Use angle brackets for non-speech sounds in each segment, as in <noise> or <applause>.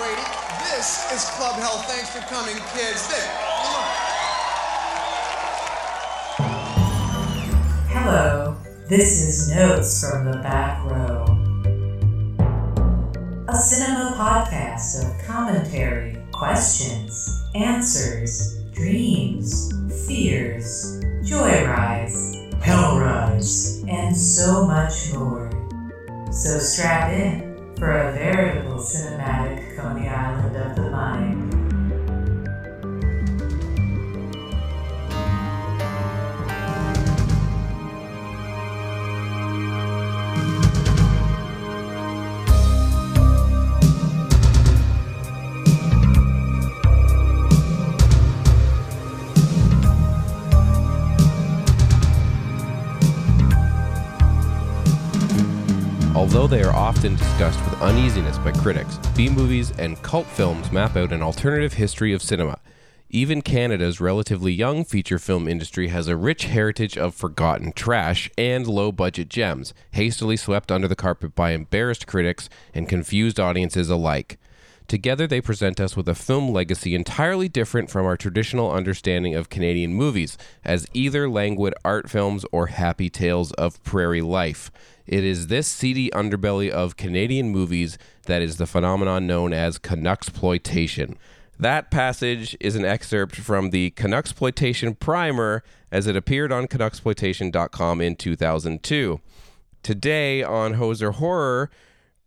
Brady. This is Club Hell. Thanks for coming, kids. There. Hello, this is Notes from the Back Row. A cinema podcast of commentary, questions, answers, dreams, fears, joyrides, hell rides, and so much more. So strap in for a veritable cinematic Coney Island of the mind. Often discussed with uneasiness by critics, B movies and cult films map out an alternative history of cinema. Even Canada's relatively young feature film industry has a rich heritage of forgotten trash and low budget gems, hastily swept under the carpet by embarrassed critics and confused audiences alike. Together, they present us with a film legacy entirely different from our traditional understanding of Canadian movies, as either languid art films or happy tales of prairie life. It is this seedy underbelly of Canadian movies that is the phenomenon known as Canuxploitation. That passage is an excerpt from the Canuxploitation Primer as it appeared on Canuxploitation.com in 2002. Today on Hoser Horror,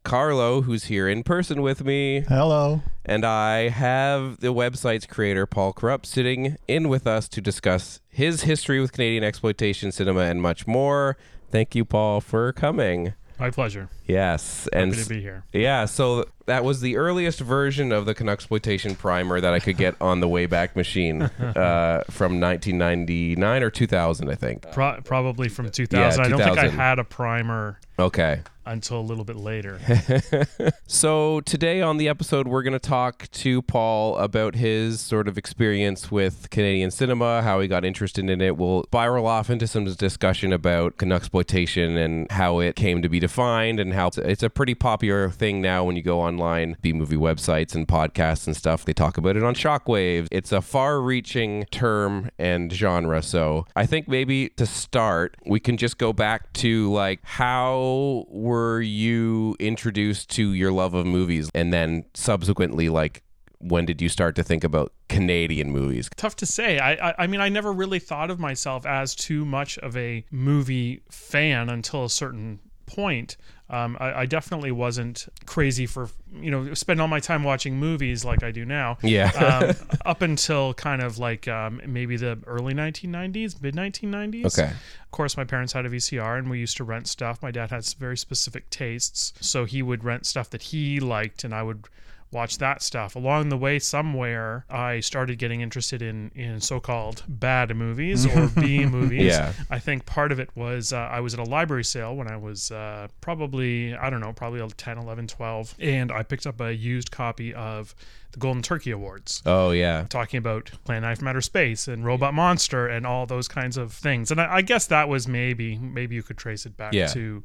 Carlo, who's here in person with me, Hello. and I have the website's creator, Paul Corupe, sitting in with us to discuss his history with Canadian exploitation cinema and much more. Thank you, Paul, for coming. My pleasure. Yes, and Happy to be here. yeah, so that was the earliest version of the Canuxploitation primer that I could get on the Wayback Machine <laughs> uh, from 1999 or 2000, I think. Pro- probably from 2000. Yeah. I don't think I had a primer Okay. Until a little bit later. <laughs> So today on the episode, we're going to talk to Paul about his sort of experience with Canadian cinema, how he got interested in it. We'll spiral off into some discussion about Canuxploitation and how it came to be defined, and how it's a pretty popular thing now when you go online, B movie websites and podcasts and stuff. They talk about it on Shockwave. It's a far-reaching term and genre. So I think maybe to start, we can just go back to like how were you introduced to your love of movies, and then subsequently like when did you start to think about Canadian movies? Tough to say. I, I I mean I never really thought of myself as too much of a movie fan until a certain point. Um, I, I definitely wasn't crazy for you know spend all my time watching movies like I do now. Yeah. um, <laughs> up until kind of like um, maybe the early 1990s, mid 1990s. Okay. Of course, my parents had a VCR and we used to rent stuff. My dad had very specific tastes, so he would rent stuff that he liked, and I would watch that stuff. Along the way, somewhere, I started getting interested in in so-called bad movies or <laughs> B movies. Yeah. I think part of it was uh, I was at a library sale when I was uh, probably, I don't know, probably 10, 11, 12, and I picked up a used copy of the Golden Turkey Awards Oh yeah. talking about Plan 9 from Outer Space and Robot Monster and all those kinds of things. And I, I guess that was maybe maybe you could trace it back Yeah. to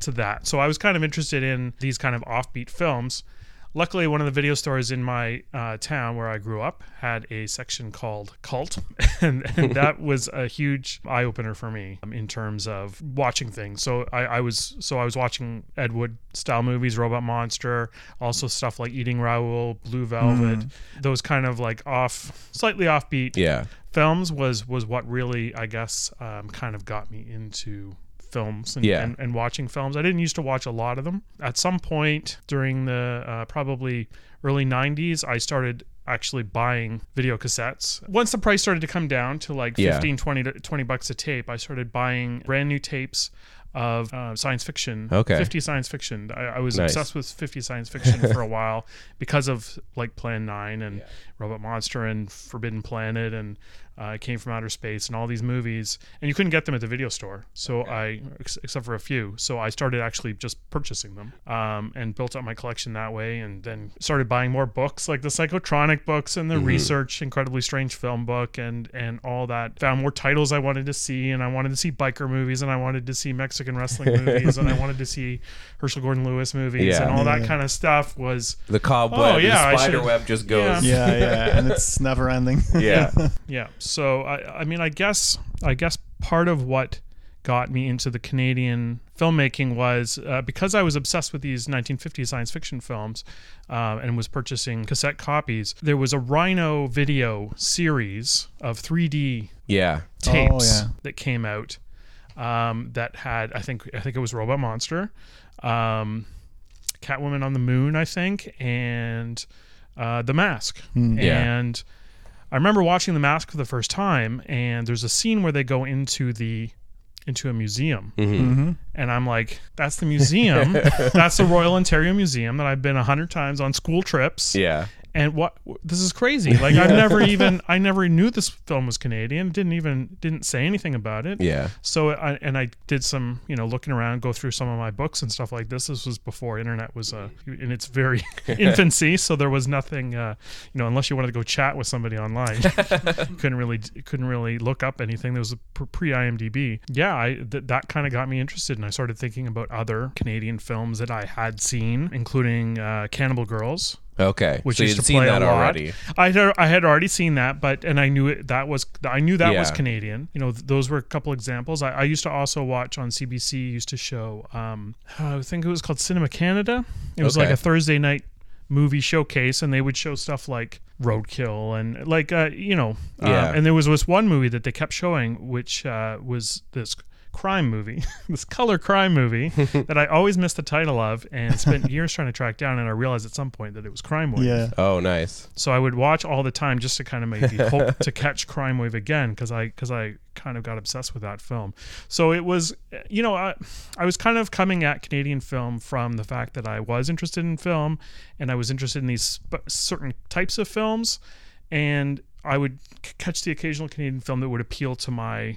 to that. So I was kind of interested in these kind of offbeat films. Luckily, one of the video stores in my uh, town where I grew up had a section called Cult, <laughs> and, and <laughs> that was a huge eye opener for me um, in terms of watching things. So I, I was so I was watching Ed Wood style movies, Robot Monster, also stuff like Eating Raoul, Blue Velvet, those kind of like off, slightly offbeat Yeah. films was was what really I guess um, kind of got me into films and, Yeah. and, and watching films. I didn't used to watch a lot of them. At some point during the uh, probably early 90s, I started actually buying video cassettes. Once the price started to come down to like Yeah. 15, 20, 20 bucks a tape, I started buying brand new tapes of uh, science fiction. Okay. 50 science fiction. I, I was Nice. obsessed with 50 science fiction for a <laughs> while because of like Plan 9 and Robot Monster and Forbidden Planet and uh, Came from Outer Space, and all these movies, and you couldn't get them at the video store. So I, ex- except for a few, so I started actually just purchasing them, um, and built up my collection that way, and then started buying more books like the Psychotronic books and the Research Incredibly Strange Film book, and and all that. Found more titles I wanted to see, and I wanted to see biker movies, and I wanted to see Mexican wrestling <laughs> movies, and I wanted to see Herschell Gordon Lewis movies, Yeah. and all that Yeah. kind of stuff was The cobweb, Oh, yeah, I the spider should- web just goes. yeah, yeah, and <laughs> it's never ending. Yeah. yeah so i i mean i guess i guess part of what got me into the canadian filmmaking was uh, because i was obsessed with these 1950s science fiction films uh, and was purchasing cassette copies there was a rhino video series of 3d yeah. tapes yeah. that came out um, that had I think I think it was Robot Monster, um, Catwoman on the Moon, I think, and uh, The Mask. Yeah. And I remember watching The Mask for the first time, and there's a scene where they go into the into a museum Mm-hmm. and i'm like that's the museum <laughs> that's the royal ontario museum that i've been a hundred times on school trips Yeah. And what this is crazy. <laughs> Like i've never even i never knew this film was canadian. Didn't even didn't say anything about it. Yeah. so I, and i did some you know looking around go through some of my books and stuff like this. This was before internet was uh, in its very <laughs> <laughs> infancy. So there was nothing uh, you know unless you wanted to go chat with somebody online couldn't really couldn't really look up anything. There was a pre imdb yeah i th- that kind of got me interested and i started thinking about other canadian films that i had seen including uh, cannibal girls Okay. which so you'd to seen that already. I had, I had already seen that, but and I knew it that was I knew that was Canadian. You know, th- those were a couple examples. I, I used to also watch on CBC. Used to show, um, I think it was called Cinema Canada. It was like a Thursday night movie showcase, and they would show stuff like Roadkill and like uh, you know, uh, Yeah. and there was this one movie that they kept showing, which uh, was this crime movie, <laughs> this color crime movie <laughs> that I always missed the title of and spent years trying to track down. And I realized at some point that it was Crime Wave. Yeah. Oh, nice. So I would watch all the time just to kind of maybe <laughs> hope to catch Crime Wave again because I because I kind of got obsessed with that film. So it was, you know, I, I was kind of coming at Canadian film from the fact that I was interested in film and I was interested in these sp- certain types of films, and I would c- catch the occasional Canadian film that would appeal to my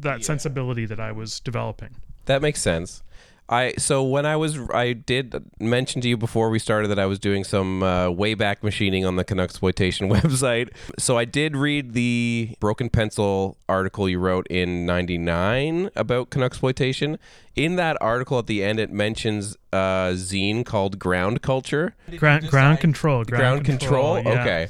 that sensibility that I was developing. That makes sense. I so when I was I did mention to you before we started that I was doing some uh, wayback machining on the Canuxploitation <laughs> website. So I did read the Broken Pencil article you wrote in '99 about Canuxploitation. In that article, at the end, it mentions a zine called Ground Culture. Ground, ground control. Ground, Control. yeah. Okay.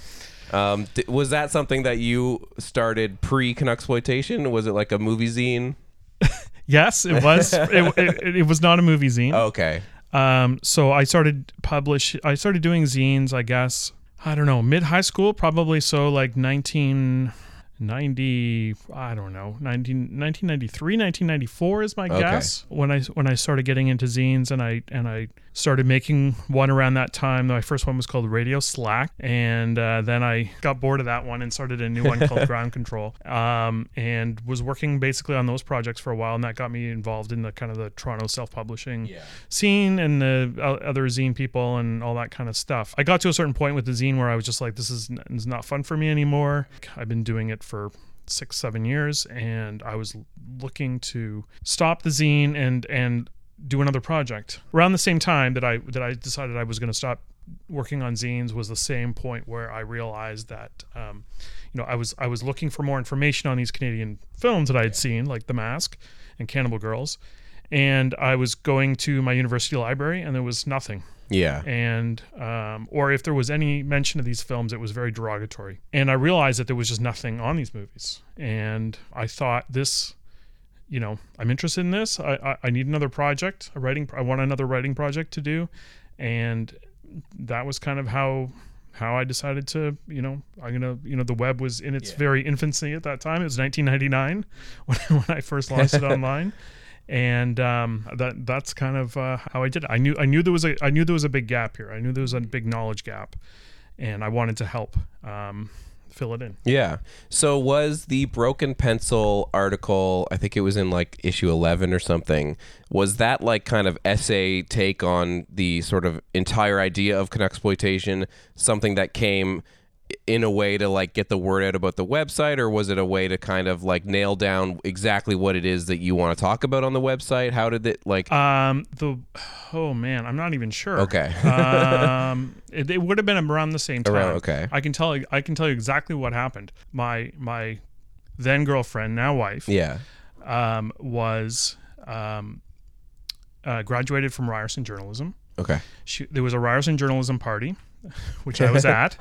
Um, was that something that you started pre Canuxploitation? Was it like a movie zine? <laughs> Yes, it was. <laughs> it, it, it was not a movie zine. Okay. Um, so I started publish. I started doing zines. I guess I don't know mid high school, probably. So like 1990. I don't know 19, 1993, 1994 is my Okay. guess when I when I started getting into zines and I and I started making one around that time. My first one was called Radio Slack, and uh, then I got bored of that one and started a new one called <laughs> Ground Control. Um, and was working basically on those projects for a while, and that got me involved in the kind of the Toronto self-publishing scene and the o- other zine people and all that kind of stuff. I got to a certain point with the zine where I was just like, this is, n- is not fun for me anymore. I've been doing it for six, seven years, and I was looking to stop the zine and and do another project. Around the same time that I that I decided I was going to stop working on zines was the same point where I realized that um, you know I was I was looking for more information on these Canadian films that I had seen, like The Mask and Cannibal Girls, and I was going to my university library and there was nothing Yeah. and um, or if there was any mention of these films, it was very derogatory. And I realized that there was just nothing on these movies, and I thought this, you know, I'm interested in this. I I, I need another project, a writing. I want another writing project to do, and that was kind of how how I decided to, you know, I'm gonna, you know, the web was in its very infancy at that time. It was 1999 <laughs> when, when I first launched it <laughs> online, and um, that that's kind of uh, how I did it. I knew I knew there was a I knew there was a big gap here. I knew there was a big knowledge gap, and I wanted to help um, fill it in. Yeah. So was the Broken Pencil article, I think it was in like issue 11 or something, was that like kind of essay take on the sort of entire idea of Canuxploitation, something that came in a way to like get the word out about the website or was it a way to kind of like nail down exactly what it is that you want to talk about on the website? How did it like Um, the oh man, I'm not even sure. Okay. <laughs> um, it, it would have been around the same time. Around- okay. I can tell. I can tell you exactly what happened. My my then girlfriend, now wife, Yeah. um, was um, uh, graduated from Ryerson journalism. Okay. She, there was a Ryerson journalism party, <laughs> which I was <laughs> at,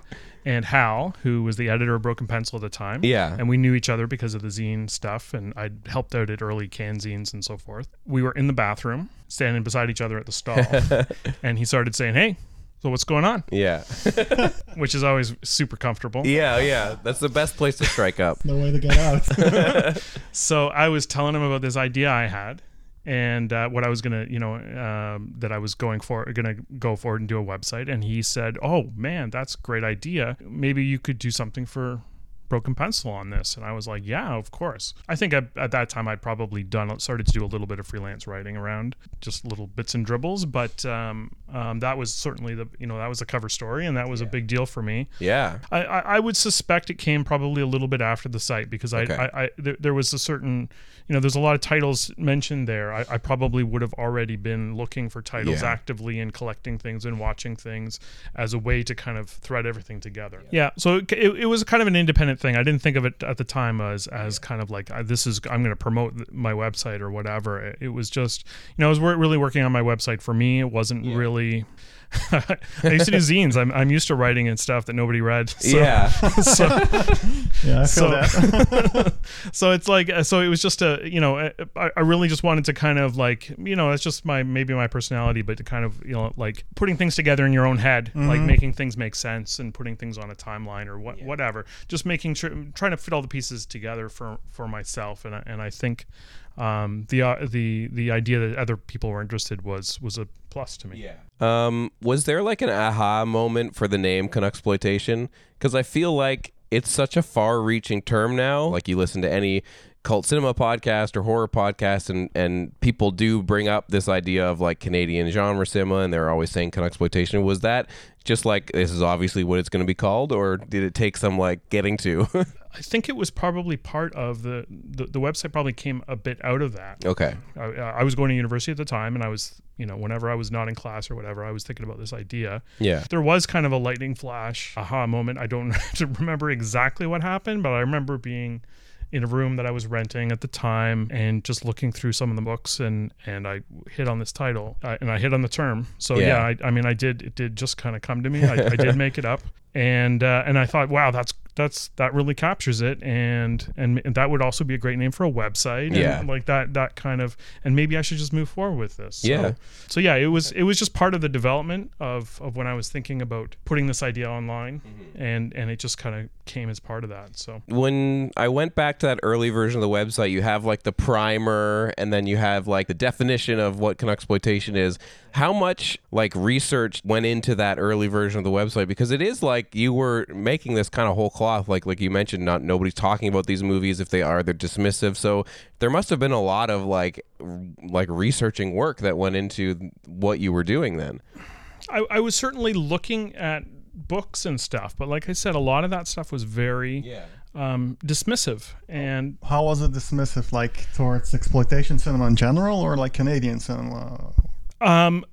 and Hal, who was the editor of Broken Pencil at the time, Yeah. and we knew each other because of the zine stuff, and I'd helped out at early Canzines and so forth. We were in the bathroom, standing beside each other at the stall, <laughs> and he started saying, "Hey, so what's going on?" Yeah. Which is always super comfortable. Yeah, yeah. That's the best place to strike up. No way to get out. So I was telling him about this idea I had. And uh, what I was gonna, you know, um, that I was going for, gonna go forward and do a website. And he said, "Oh man, that's a great idea. Maybe you could do something for Broken Pencil on this." And I was like, "Yeah, of course." I think at, at that time I'd probably done started to do a little bit of freelance writing around just little bits and dribbles, but um, um, that was certainly the, you know, that was the cover story, and that was a big deal for me. Yeah. I, I, I would suspect it came probably a little bit after the site because I, Okay. I, I there, there was a certain you know there's a lot of titles mentioned there. I, I probably would have already been looking for titles Yeah. actively and collecting things and watching things as a way to kind of thread everything together. Yeah, so it, it, it was kind of an independent thing. I didn't think of it at the time as as kind of like this is I'm going to promote my website or whatever. It, it was just you know I was wor- really working on my website for me. It wasn't really. <laughs> I used to do zines. I'm, I'm used to writing and stuff that nobody read. <laughs> So, yeah. <laughs> so, Yeah, I feel So- that. so it's like uh, so it was just a you know I, I really just wanted to kind of like you know it's just my maybe my personality but to kind of you know like putting things together in your own head like making things make sense and putting things on a timeline or what whatever just making sure trying to fit all the pieces together for for myself and I, and I think um, the uh, the the idea that other people were interested was was a plus to me Yeah. Um, was there like an aha moment for the name Canuxploitation? Because I feel like it's such a far-reaching term now. Like you listen to any cult cinema podcast or horror podcast, and and people do bring up this idea of like Canadian genre cinema, and they're always saying Canuxploitation. Was that just like this is obviously what it's going to be called, or did it take some like getting to? <laughs> I think it was probably part of the, the the website probably came a bit out of that okay. I, I was going to university at the time, and I was, you know, whenever I was not in class or whatever, I was thinking about this idea. Yeah. There was kind of a lightning flash aha moment. I don't <laughs> remember exactly what happened, but I remember being in a room that I was renting at the time and just looking through some of the books and and I hit on this title uh, and I hit on the term. So Yeah. yeah, I, I mean I did it did just kind of come to me. I, I did make it up <laughs> and uh, and I thought wow that's that's that really captures it and and that would also be a great name for a website. and Yeah. like that that kind of and maybe I should just move forward with this. So, Yeah. So yeah, it was it was just part of the development of of when I was thinking about putting this idea online Mm-hmm. and and it just kind of came as part of that. So when I went back to that early version of the website, you have like the primer and then you have like the definition of what Canuxploitation is. How much like research went into that early version of the website? Because it is like you were making this kind of whole cloth, like like you mentioned, not nobody's talking about these movies. If they are, they're dismissive. So there must have been a lot of like r- like researching work that went into what you were doing then. I, I was certainly looking at books and stuff, but like I said, a lot of that stuff was very um, dismissive and How was it dismissive, like towards exploitation cinema in general, or like Canadian cinema? Um,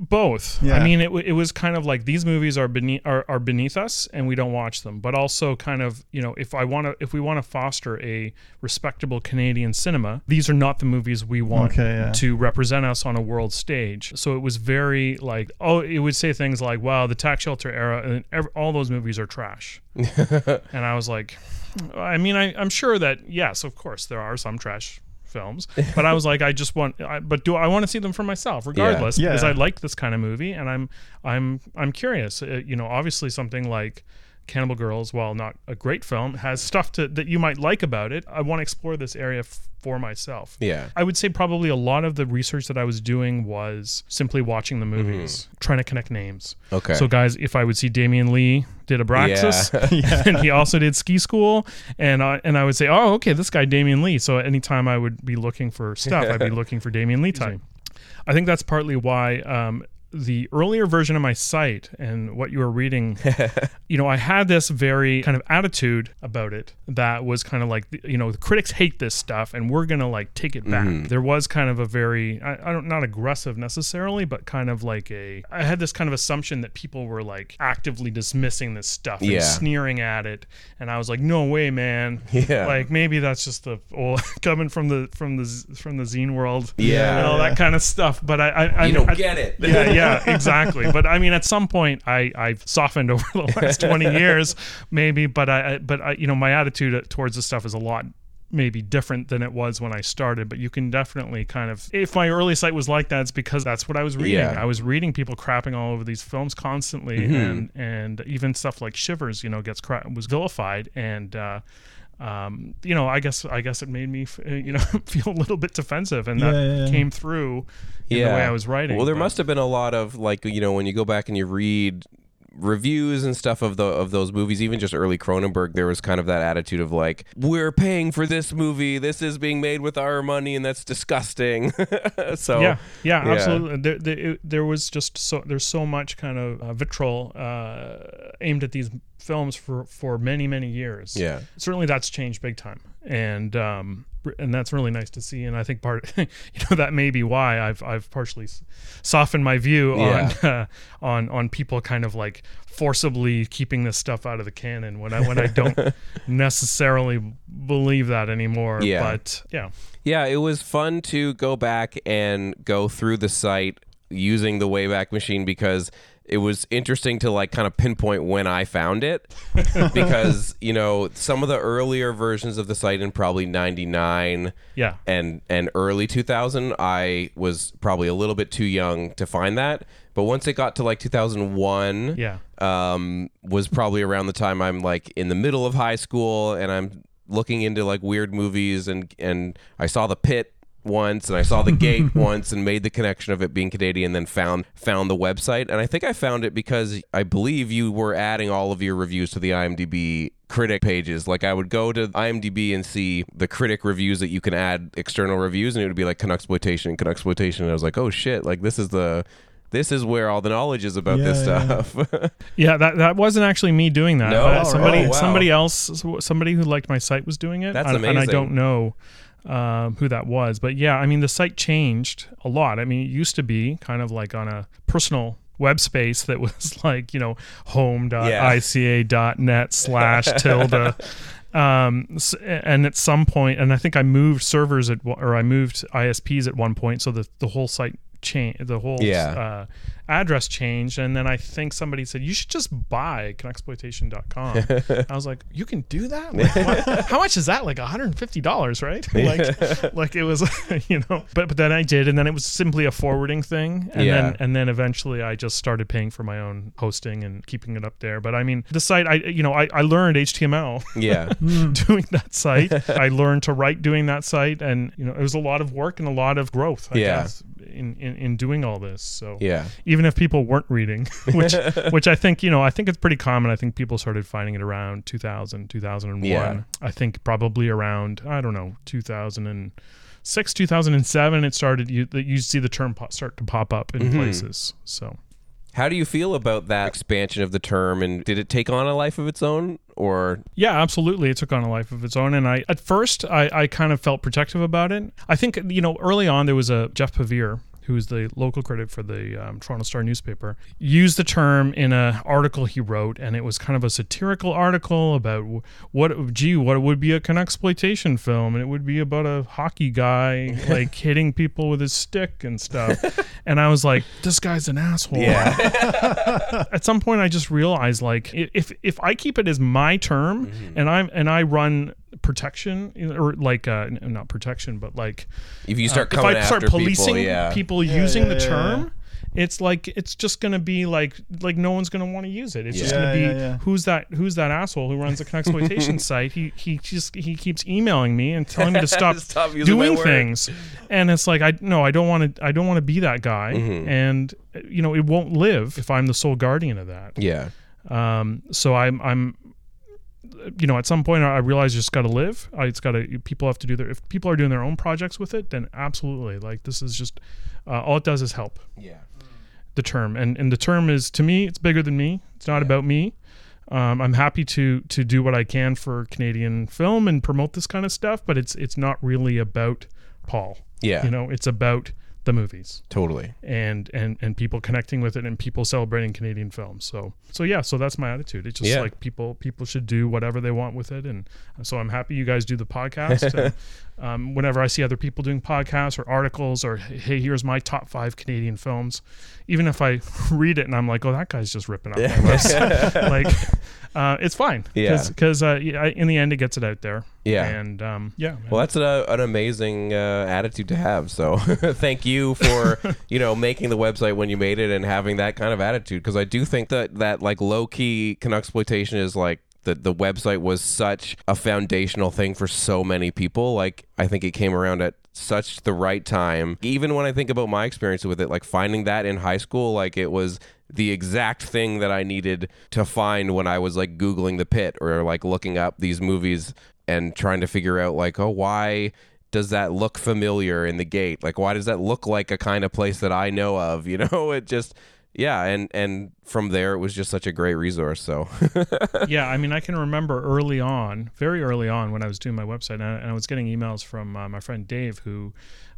both. Yeah. I mean, it, it was kind of like these movies are beneath are, are beneath us, and we don't watch them. But also, kind of, you know, if I want to, if we want to foster a respectable Canadian cinema, these are not the movies we want Okay, yeah. to represent us on a world stage. So it was very like, oh, it would say things like, "Wow, the tax shelter era, and ev- all those movies are trash." <laughs> and I was like, I mean, I, I'm sure that yes, of course, there are some trash films, but I was like, I just want, I, but do I want to see them for myself, regardless, Yeah. because I like this kind of movie, and I'm, I'm, I'm curious. Uh, you know, obviously, something like Cannibal Girls, while not a great film, has stuff to, that you might like about it. I want to explore this area f- for myself. Yeah. I would say probably a lot of the research that I was doing was simply watching the movies, trying to connect names. Mm-hmm. Okay. So, guys, if I would see Damian Lee did Abraxas, <laughs> <laughs> and he also did Ski School, and I and I would say, oh, okay, this guy Damian Lee. So anytime I would be looking for stuff, I'd be <laughs> looking for Damian Lee time. I think that's partly why um, the earlier version of my site and what you were reading, <laughs> you know, I had this very kind of attitude about it that was kind of like, you know, the critics hate this stuff and we're going to like take it back. Mm-hmm. There was kind of a very, I, I don't, not aggressive necessarily, but kind of like a, I had this kind of assumption that people were like actively dismissing this stuff and Yeah. sneering at it. And I was like, no way, man. Yeah. Like maybe that's just the old, <laughs> coming from the, from the, from the zine world. Yeah. And all that kind of stuff. But I, I, I You don't I- get it. yeah, yeah, <laughs> <laughs> exactly. But I mean, at some point, I I've softened over the <laughs> last twenty years, maybe. But I, I but I, you know, my attitude towards this stuff is a lot maybe different than it was when I started. But you can definitely kind of, if my early site was like that, it's because that's what I was reading. Yeah. I was reading people crapping all over these films constantly, Mm-hmm. and and even stuff like Shivers, you know, gets cra- was vilified and. uh um, you know, I guess I guess it made me, you know, <laughs> feel a little bit defensive, and that Yeah, yeah, yeah. came through in the way I was writing. Well, there but- must have been a lot of like you know when you go back and you read reviews and stuff of the of those movies even just early Cronenberg there was kind of that attitude of like we're paying for this movie this is being made with our money and that's disgusting <laughs> so yeah, yeah, yeah. absolutely. There, there, it- there was just so there's so much kind of uh, vitriol uh, aimed at these films for for many many years. Yeah. certainly that's changed big time, and um, and that's really nice to see. And I think part, <laughs> you know, that may be why I've I've partially softened my view Yeah. on <laughs> uh, on on people kind of like forcibly keeping this stuff out of the canon when I when I don't <laughs> necessarily believe that anymore. Yeah. but yeah. Yeah, it was fun to go back and go through the site using the Wayback Machine because it was interesting to like kind of pinpoint when I found it <laughs> because, you know, some of the earlier versions of the site in probably 99 Yeah. and and early 2000 I was probably a little bit too young to find that, but once it got to like 2001 Yeah. um, was probably around the time I'm like in the middle of high school and I'm looking into like weird movies and and I saw the pit once and I saw the gate <laughs> once and made the connection of it being Canadian then found found the website and I think I found it because I believe you were adding all of your reviews to the IMDb critic pages like I would go to IMDb and see the critic reviews that you can add external reviews and it would be like Canuxploitation and Canuxploitation and I was like oh shit like this is the this is where all the knowledge is about this Yeah, yeah. stuff <laughs> Yeah, that that wasn't actually me doing that. No? Oh, somebody? Wow. somebody else somebody who liked my site was doing it. That's and, and I don't know um, who that was, but yeah, I mean the site changed a lot. I mean it used to be kind of like on a personal web space that <laughs> was like you know home.ica.net <laughs> slash tilde. Um and at some point and i think i moved servers at or i moved isps at one point so the, the whole site changed the whole Yeah. uh, address changed and then i think somebody said you should just buy canuxploitation.com <laughs> i was like you can do that Like, how much is that like $150 right like like it was <laughs> you know but but then i did and then it was simply a forwarding thing and Yeah. then and then eventually i just started paying for my own hosting and keeping it up there but i mean the site i you know i, I learned html yeah <laughs> doing that site. I learned to write doing that site, and you know it was a lot of work and a lot of growth. I Yeah. guess, in, in in doing all this. So Yeah. even if people weren't reading, <laughs> which <laughs> which I think you know I think it's pretty common. I think people started finding it around 2000, 2001. Yeah. I think probably around I don't know 2006, 2007. It started you that you see the term po- start to pop up in Mm-hmm. places. So. How do you feel about that expansion of the term and did it take on a life of its own or Yeah, absolutely. It took on a life of its own. And I, at first, I, I kind of felt protective about it. I think, you know, early on, there was a Geoff Pevere, who was the local critic for the um, Toronto Star newspaper, used the term in an article he wrote. And it was kind of a satirical article about what, gee, what would be a Canuxploitation film. And it would be about a hockey guy, <laughs> like hitting people with his stick and stuff. <laughs> and I was like, this guy's an asshole <laughs> at some point I just realized like if if I keep it as my term Mm-hmm. and I'm and I run protection or like uh not protection but like if you start Uh, if I after start policing people, yeah. people using the yeah, yeah, term it's like it's just gonna be like like no one's gonna want to use it. It's just gonna be Yeah, yeah, yeah. who's that who's that asshole who runs the exploitation <laughs> site. He he just he keeps emailing me and telling me to <laughs> stop, Stop doing things. And it's like I no, I don't want to I don't want to be that guy. Mm-hmm. And uh, you know, it won't live if I'm the sole guardian of that. yeah. Um, so I'm, I'm, you know, at some point I realize you just got to live. I, it's got to, people have to do their, if people are doing their own projects with it, then absolutely. Like this is just, uh, all it does is help. Yeah. the term, and and the term is to me, it's bigger than me. It's not about me. Um, I'm happy to to do what I can for Canadian film and promote this kind of stuff, but it's it's not really about Paul. Yeah. you know, it's about the movies Totally. and and and people connecting with it and people celebrating Canadian films. So so yeah, so that's my attitude. It's just Yeah. like people people should do whatever they want with it, and so I'm happy you guys do the podcast. <laughs> and, um, whenever I see other people doing podcasts or articles or hey, here's my top five Canadian films, even if I <laughs> read it and I'm like, oh, that guy's just ripping up my website, <laughs> like uh, it's fine. Yeah. because uh, in the end it gets it out there. Yeah. and um, yeah. Well, that's a, an amazing uh, attitude to have. So, <laughs> thank you for <laughs> you know making the website when you made it and having that kind of attitude. Because I do think that that like low key exploitation is like the the website was such a foundational thing for so many people. Like I think it came around at such the right time. Even when I think about my experience with it, like finding that in high school, like it was the exact thing that I needed to find when I was like googling the pit or like looking up these movies and trying to figure out like oh why does that look familiar in the gate? Like why does that look like a kind of place that I know of? <laughs> You know it just yeah and and from there it was just such a great resource so <laughs> yeah, I mean, I can remember early on, very early on, when I was doing my website, and I, and I was getting emails from uh, my friend Dave, who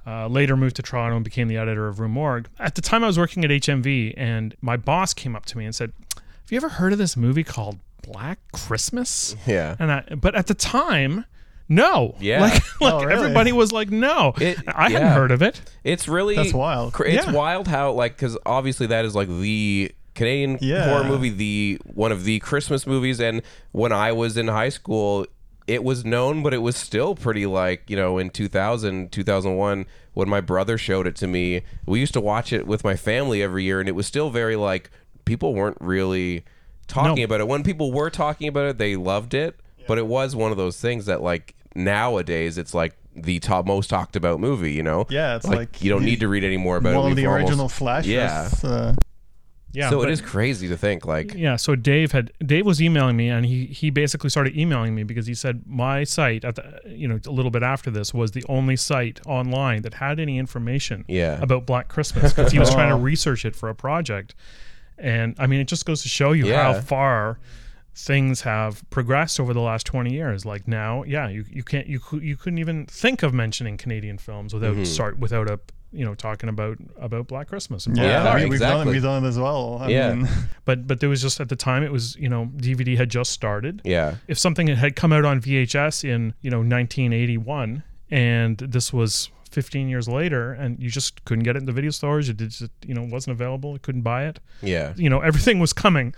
uh, later moved to Toronto and became the editor of Rue Morgue. At the time, I was working at HMV, and my boss came up to me and said, "Have you ever heard of this movie called Black Christmas?" yeah And I, but at the time. No, Yeah. like, oh, like Oh, really? everybody was like, no, It- I hadn't heard of it. it's really That's wild. cr- it's Yeah. wild how like because obviously that is like the Canadian Yeah. horror movie the one of the Christmas movies and when I was in high school it was known but it was still pretty like you know in 2000 2001 when my brother showed it to me we used to watch it with my family every year and it was still very like people weren't really talking No. about it when people were talking about it they loved it but it was one of those things that like nowadays it's like the top most talked about movie you know Yeah, it's like you don't need to read any more about it One of We've the almost- original Flash. yeah that's, Uh, Yeah, so but- it is crazy to think like Yeah, so Dave had Dave was emailing me, and he he basically started emailing me because he said my site at the you know a little bit after this was the only site online that had any information Yeah. about Black Christmas because he was trying to <laughs> Oh. research it for a project, and I mean it just goes to show you Yeah. how far things have progressed over the last 20 years like now yeah you, you can't you you couldn't even think of mentioning Canadian films without Mm-hmm. start without a you know talking about about Black Christmas and Black yeah, Yeah, we, we've done exactly. it. We've done it as well. I Yeah. mean, <laughs> but but there was just at the time it was you know DVD had just started yeah if something had come out on VHS in you know 1981 and this was 15 years later and you just couldn't get it in the video stores. It just you know wasn't available. You couldn't buy it. Yeah. You know everything was coming.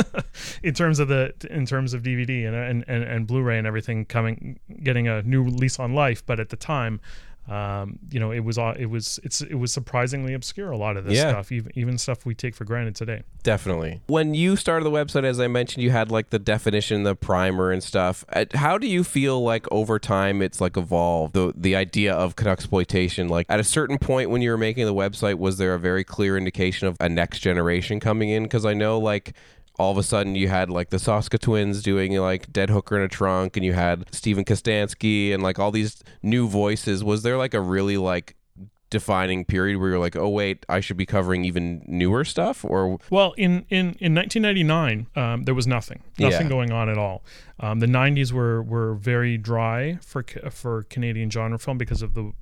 <laughs> In terms of the in terms of DVD and, and and and Blu-ray and everything coming getting a new lease on life. But at the time um, you know it was all it was it's it was surprisingly obscure a lot of this Yeah. stuff even even stuff we take for granted today. Definitely. When you started the website as i mentioned you had like the definition the primer and stuff. Uh, how do you feel like over time it's like evolved? The the idea of Canuxploitation like at a certain point when you were making the website was there a very clear indication of a next generation coming in? Because i know like all of a sudden you had like the Soska twins doing like Dead Hooker in a Trunk and you had Steven Kostanski and like all these new voices. Was there like a really like defining period where you're like, oh wait, I should be covering even newer stuff? Or Well, in in in 1999, um, there was nothing, nothing Yeah. going on at all. Um, the 90s were were very dry for for Canadian genre film because of the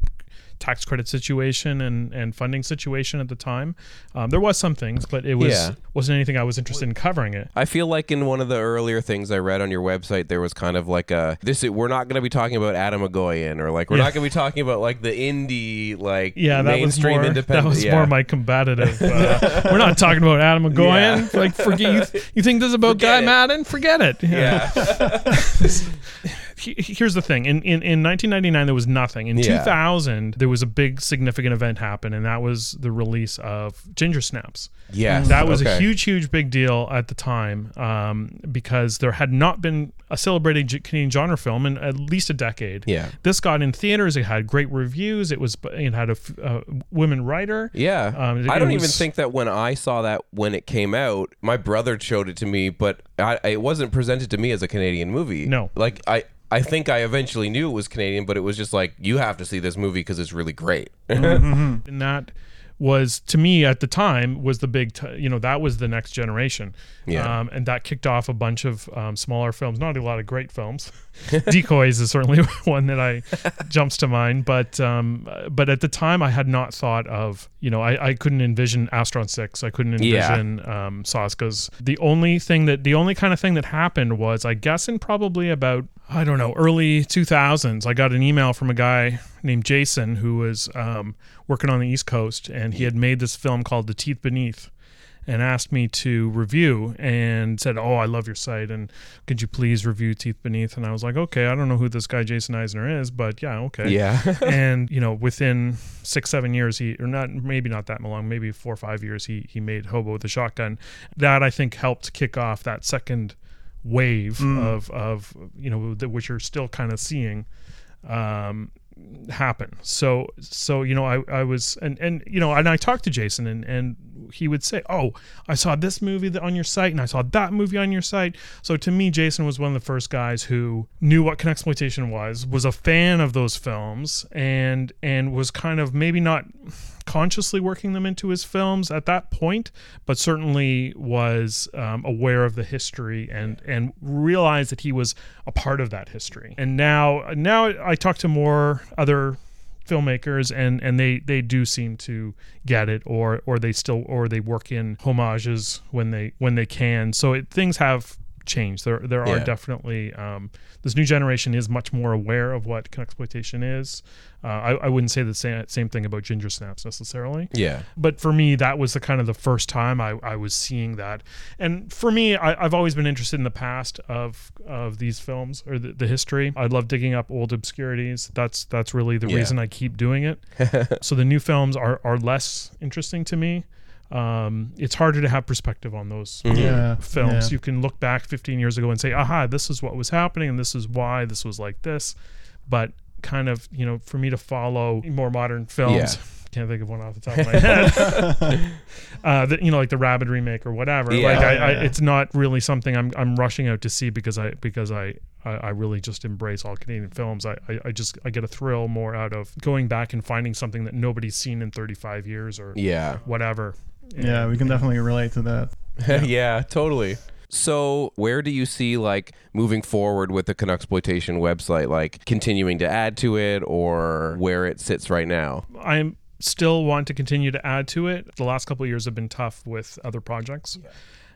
tax credit situation and and funding situation at the time. Um, there was some things, but it was Yeah. wasn't anything I was interested in covering it. I feel like in one of the earlier things I read on your website, there was kind of like a this. We're not going to be talking about Atom Egoyan, or like we're Yeah. not going to be talking about like the indie, like Yeah, that was mainstream more that was yeah. more my combative. Uh, <laughs> we're not talking about Atom Egoyan. Like, forget you, you think this is about Forget Guy it. Maddin? Forget it. yeah, <laughs> <laughs> he- here's the thing. In, in in 1999 there was nothing. In Yeah. 2000 there was a big significant event happen and that was the release of ginger snaps. Yes, that was a huge huge big deal at the time um, because there had not been a celebrated canadian genre film in at least a decade. Yeah. this got in theaters. It had great reviews. It was it had a, uh, women writer. Yeah, Um, it- I don't it even think that when I saw that when it came out, my brother showed it to me, but I, it wasn't presented to me as a Canadian movie. No. like I. I think I eventually knew it was Canadian, but it was just like you have to see this movie because it's really great. Mm-hmm. <laughs> and that was to me at the time was the big t- you know that was the next generation Yeah. um, and that kicked off a bunch of um, smaller films not a lot of great films <laughs> decoys is certainly <laughs> one that i <laughs> jumps to mind but um, but at the time i had not thought of you know i, I couldn't envision Astron-6 i couldn't Yeah. envision um, Soska's. The only thing that the only kind of thing that happened was, I guess, in probably about I don't know early 2000s, I got an email from a guy named Jason who was um, working on the East Coast, and he had made this film called The Teeth Beneath. And asked me to review and said, Oh, I love your site. And could you please review Teeth Beneath? And I was like, Okay, I don't know who this guy Jason Eisener is, but yeah, okay Yeah. <laughs> and you know within six seven years he or not maybe not that long maybe four or five years he he made hobo with a shotgun that i think helped kick off that second wave of of you know the, which you're still kind of seeing um happen. So so you know i i was and and you know and i talked to jason and and he would say oh i saw this movie on your site and i saw that movie on your site. So to me jason was one of the first guys who knew what exploitation was was a fan of those films and and was kind of maybe not consciously working them into his films at that point, but certainly was um, aware of the history and and realized that he was a part of that history. And now now I talk to more other filmmakers and and they they do seem to get it or or they still or they work in homages when they when they can so it, things have changed there there are Yeah. definitely um, this new generation is much more aware of what exploitation is. Uh, I, I wouldn't say the same, same thing about ginger snaps necessarily. Yeah. but for me that was the kind of the first time I, I was seeing that. And for me I, I've always been interested in the past of of these films or the, the history. I love digging up old obscurities. That's that's really the Yeah. reason I keep doing it. <laughs> So the new films are are less interesting to me um, it's harder to have perspective on those Yeah. films. yeah. You can look back 15 years ago and say, aha, this is what was happening and this is why this was like this. But kind of, you know, for me to follow more modern films, Yeah. can't think of one off the top of my head. <laughs> uh, the, you know, like the Rabbit remake or whatever. Yeah. Like I, Yeah, I, it's not really something I'm, I'm rushing out to see because I, because I, I, I really just embrace all Canadian films. I, I, I just, I get a thrill more out of going back and finding something that nobody's seen in 35 years or Yeah. whatever. Yeah, we can definitely relate to that. <laughs> yeah, totally. So, where do you see like moving forward with the Canuxploitation website, like continuing to add to it, or where it sits right now? I still want to continue to add to it. The last couple of years have been tough with other projects.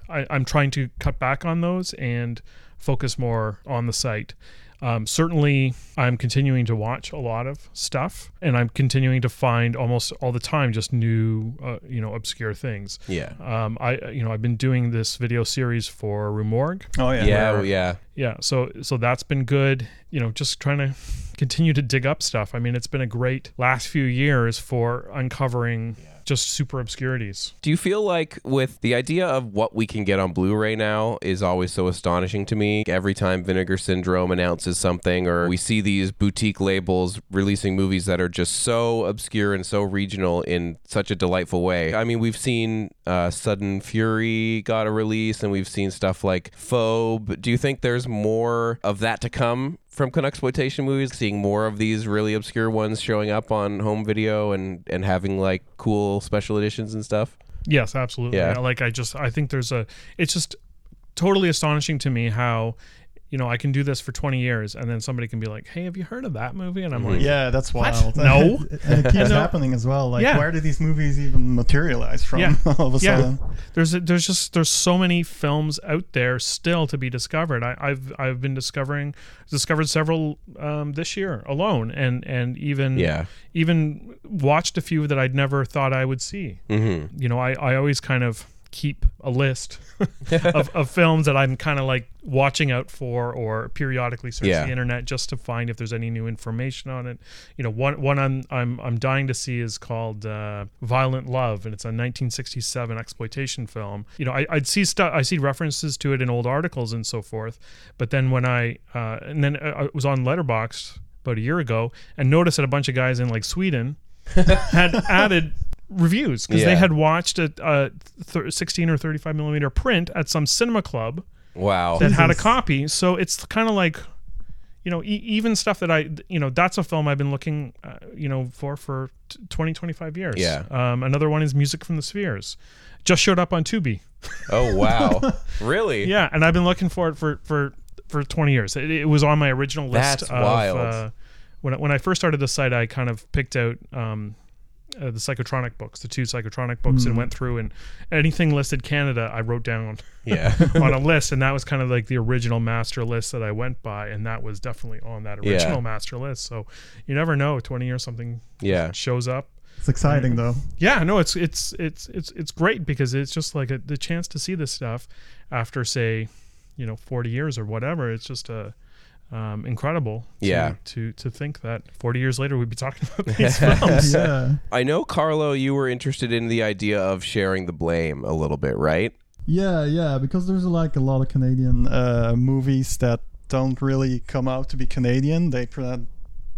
I, I'm trying to cut back on those and focus more on the site. Um, certainly, I'm continuing to watch a lot of stuff, and I'm continuing to find almost all the time just new, uh, you know, obscure things. Yeah. Um, I, you know, I've been doing this video series for Rue Morgue, Oh yeah. Yeah, well, yeah. yeah so so that's been good you know just trying to continue to dig up stuff i mean it's been a great last few years for uncovering just super obscurities Do you feel like with the idea of what we can get on Blu-ray now is always so astonishing to me? Every time Vinegar Syndrome announces something or we see these boutique labels releasing movies that are just so obscure and so regional in such a delightful way. I mean, we've seen uh, Sudden Fury got a release and we've seen stuff like Phobe. Do you think there's more of that to come from Canuxploitation movies, seeing more of these really obscure ones showing up on home video and, and having like cool special editions and stuff? yes absolutely Yeah. like i just i think there's a it's just totally astonishing to me how you know i can do this for 20 years and then somebody can be like hey have you heard of that movie and i'm like Yeah, that's What? wild. <laughs> No. and it keeps <laughs> happening as well. Like, Yeah. where did these movies even materialize from? Yeah. <laughs> all of a Yeah. sudden. there's a, there's just there's so many films out there still to be discovered. I, I've I've been discovering discovered several um, this year alone, and and even Yeah. even watched a few that I'd never thought I would see. Mm-hmm. You know, I I always kind of keep a list <laughs> of, of films that I'm kind of like watching out for or periodically search Yeah. the internet just to find if there's any new information on it. You know, one one I'm I'm I'm dying to see is called uh, Violent Love, and it's a 1967 exploitation film. You know, I, I'd see stuff, I see references to it in old articles and so forth, but then when I uh, and then I was on Letterboxd about a year ago and noticed that a bunch of guys in like Sweden <laughs> had added reviews because they had watched a, a th- 16 or 35 millimeter print at some cinema club Wow. that had a copy. So it's kind of like, you know, e- even stuff that I, you know, that's a film I've been looking, uh, you know, for for t- 20, 25 years. Yeah. Um, another one is Music from the Spheres. Just showed up on Tubi. Oh wow, <laughs> really? Yeah, and I've been looking for it for for for 20 years. It, it was on my original list. That's of, wild. Uh, when I- when I first started the site, I kind of picked out um, uh, the psychotronic books, the two psychotronic books, and went through and anything listed Canada, I wrote down Yeah. <laughs> on a <laughs> list, and that was kind of like the original master list that I went by, and that was definitely on that Yeah. original master list. So you never know, 20 years something yeah. shows up. It's exciting though. Yeah, no, it's it's it's it's it's great because it's just like a, the chance to see this stuff after say, you know, 40 years or whatever. It's just a um, incredible. To, Yeah. To to think that 40 years later we'd be talking about <laughs> these films. Yeah. <laughs> I know, Carlo, you were interested in the idea of sharing the blame a little bit, right? Yeah, yeah, because there's like a lot of Canadian uh, movies that don't really come out to be Canadian. They pretend,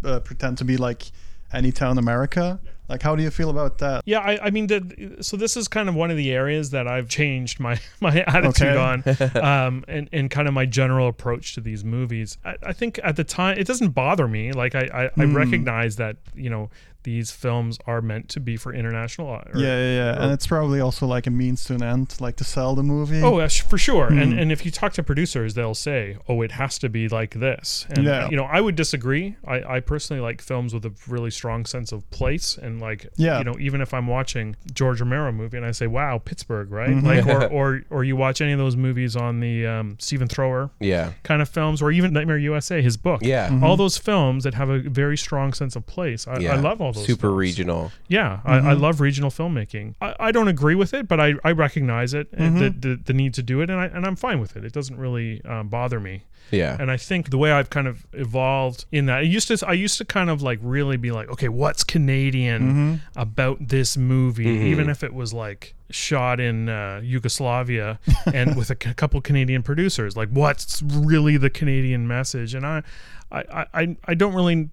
uh, pretend to be like any town America. Like, how do you feel about that? Yeah, I, I mean, the, so this is kind of one of the areas that I've changed my <laughs> my attitude Okay. on, <laughs> um, and and kind of my general approach to these movies. I, I think at the time it doesn't bother me. Like I I, I recognize that you know these films are meant to be for international. Or, Yeah, yeah, yeah. And it's probably also like a means to an end, like to sell the movie. Oh, for sure. Hmm. And and if you talk to producers, they'll say, "Oh, it has to be like this." And Yeah. you know, I would disagree. I, I personally like films with a really strong sense of place and like Yeah. you know, even if I'm watching George Romero movie and I say, "Wow, Pittsburgh," right? Mm-hmm. Like or, <laughs> or or you watch any of those movies on the um, Stephen Thrower Yeah. kind of films or even Nightmare USA, his book. Yeah. Mm-hmm. All those films that have a very strong sense of place. I, Yeah. I love all those Super films. regional. Yeah, I, I love regional filmmaking. I, I don't agree with it, but I, I recognize it and the, the the need to do it, and I and I'm fine with it. It doesn't really um, bother me. Yeah. And I think the way I've kind of evolved in that, I used to I used to kind of like really be like, okay, what's Canadian about this movie, even if it was like shot in uh, Yugoslavia <laughs> and with a c- couple Canadian producers, like what's really the Canadian message? And I, I, I, I don't really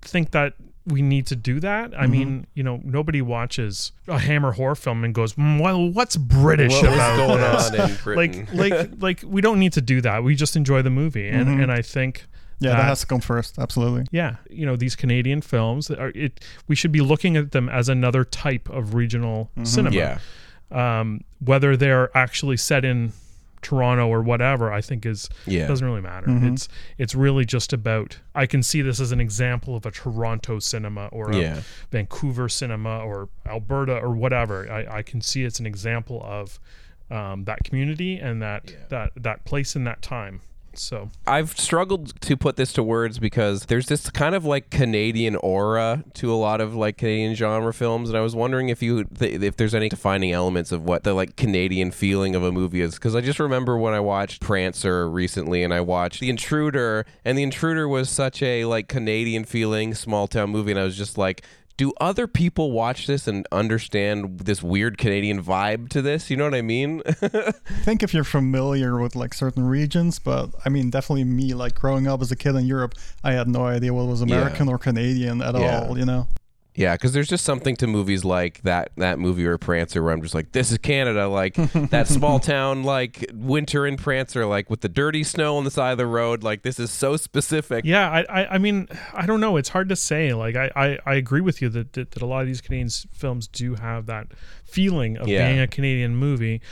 think that we need to do that. I mean, you know, nobody watches a Hammer horror film and goes, "Mm, "Well, what's British What about going this?" on in <laughs> Britain? like, like, <laughs> like, we don't need to do that. We just enjoy the movie, and and I think. yeah, that that- has to come first. Absolutely. yeah, you know these Canadian films are it. We should be looking at them as another type of regional cinema. yeah. Um, whether they're actually set in Toronto or whatever, I think is Yeah. doesn't really matter. It's it's really just about. I can see this as an example of a Toronto cinema or a Yeah. Vancouver cinema or Alberta or whatever. I, I can see it's an example of um, that community and that that that place in that time. So I've struggled to put this to words because there's this kind of like Canadian aura to a lot of like Canadian genre films, and I was wondering if you th- if there's any defining elements of what the like Canadian feeling of a movie is. Because I just remember when I watched Prancer recently, and I watched The Intruder, and The Intruder was such a like Canadian feeling small town movie, and I was just like. Do other people watch this and understand this weird Canadian vibe to this? You know what I mean? <laughs> I think if you're familiar with like certain regions, but I mean, definitely me, like growing up as a kid in Europe, I had no idea what was American or Canadian at Yeah. all, you know? Yeah, because there's just something to movies like that that movie or Prancer where I'm just like, this is Canada, like <laughs> that small town like winter in Prancer, like with the dirty snow on the side of the road, like this is so specific. Yeah, I, I, I mean, I don't know. It's hard to say. Like, I, I, I agree with you that, that, that a lot of these Canadian films do have that feeling of Yeah. being a Canadian movie.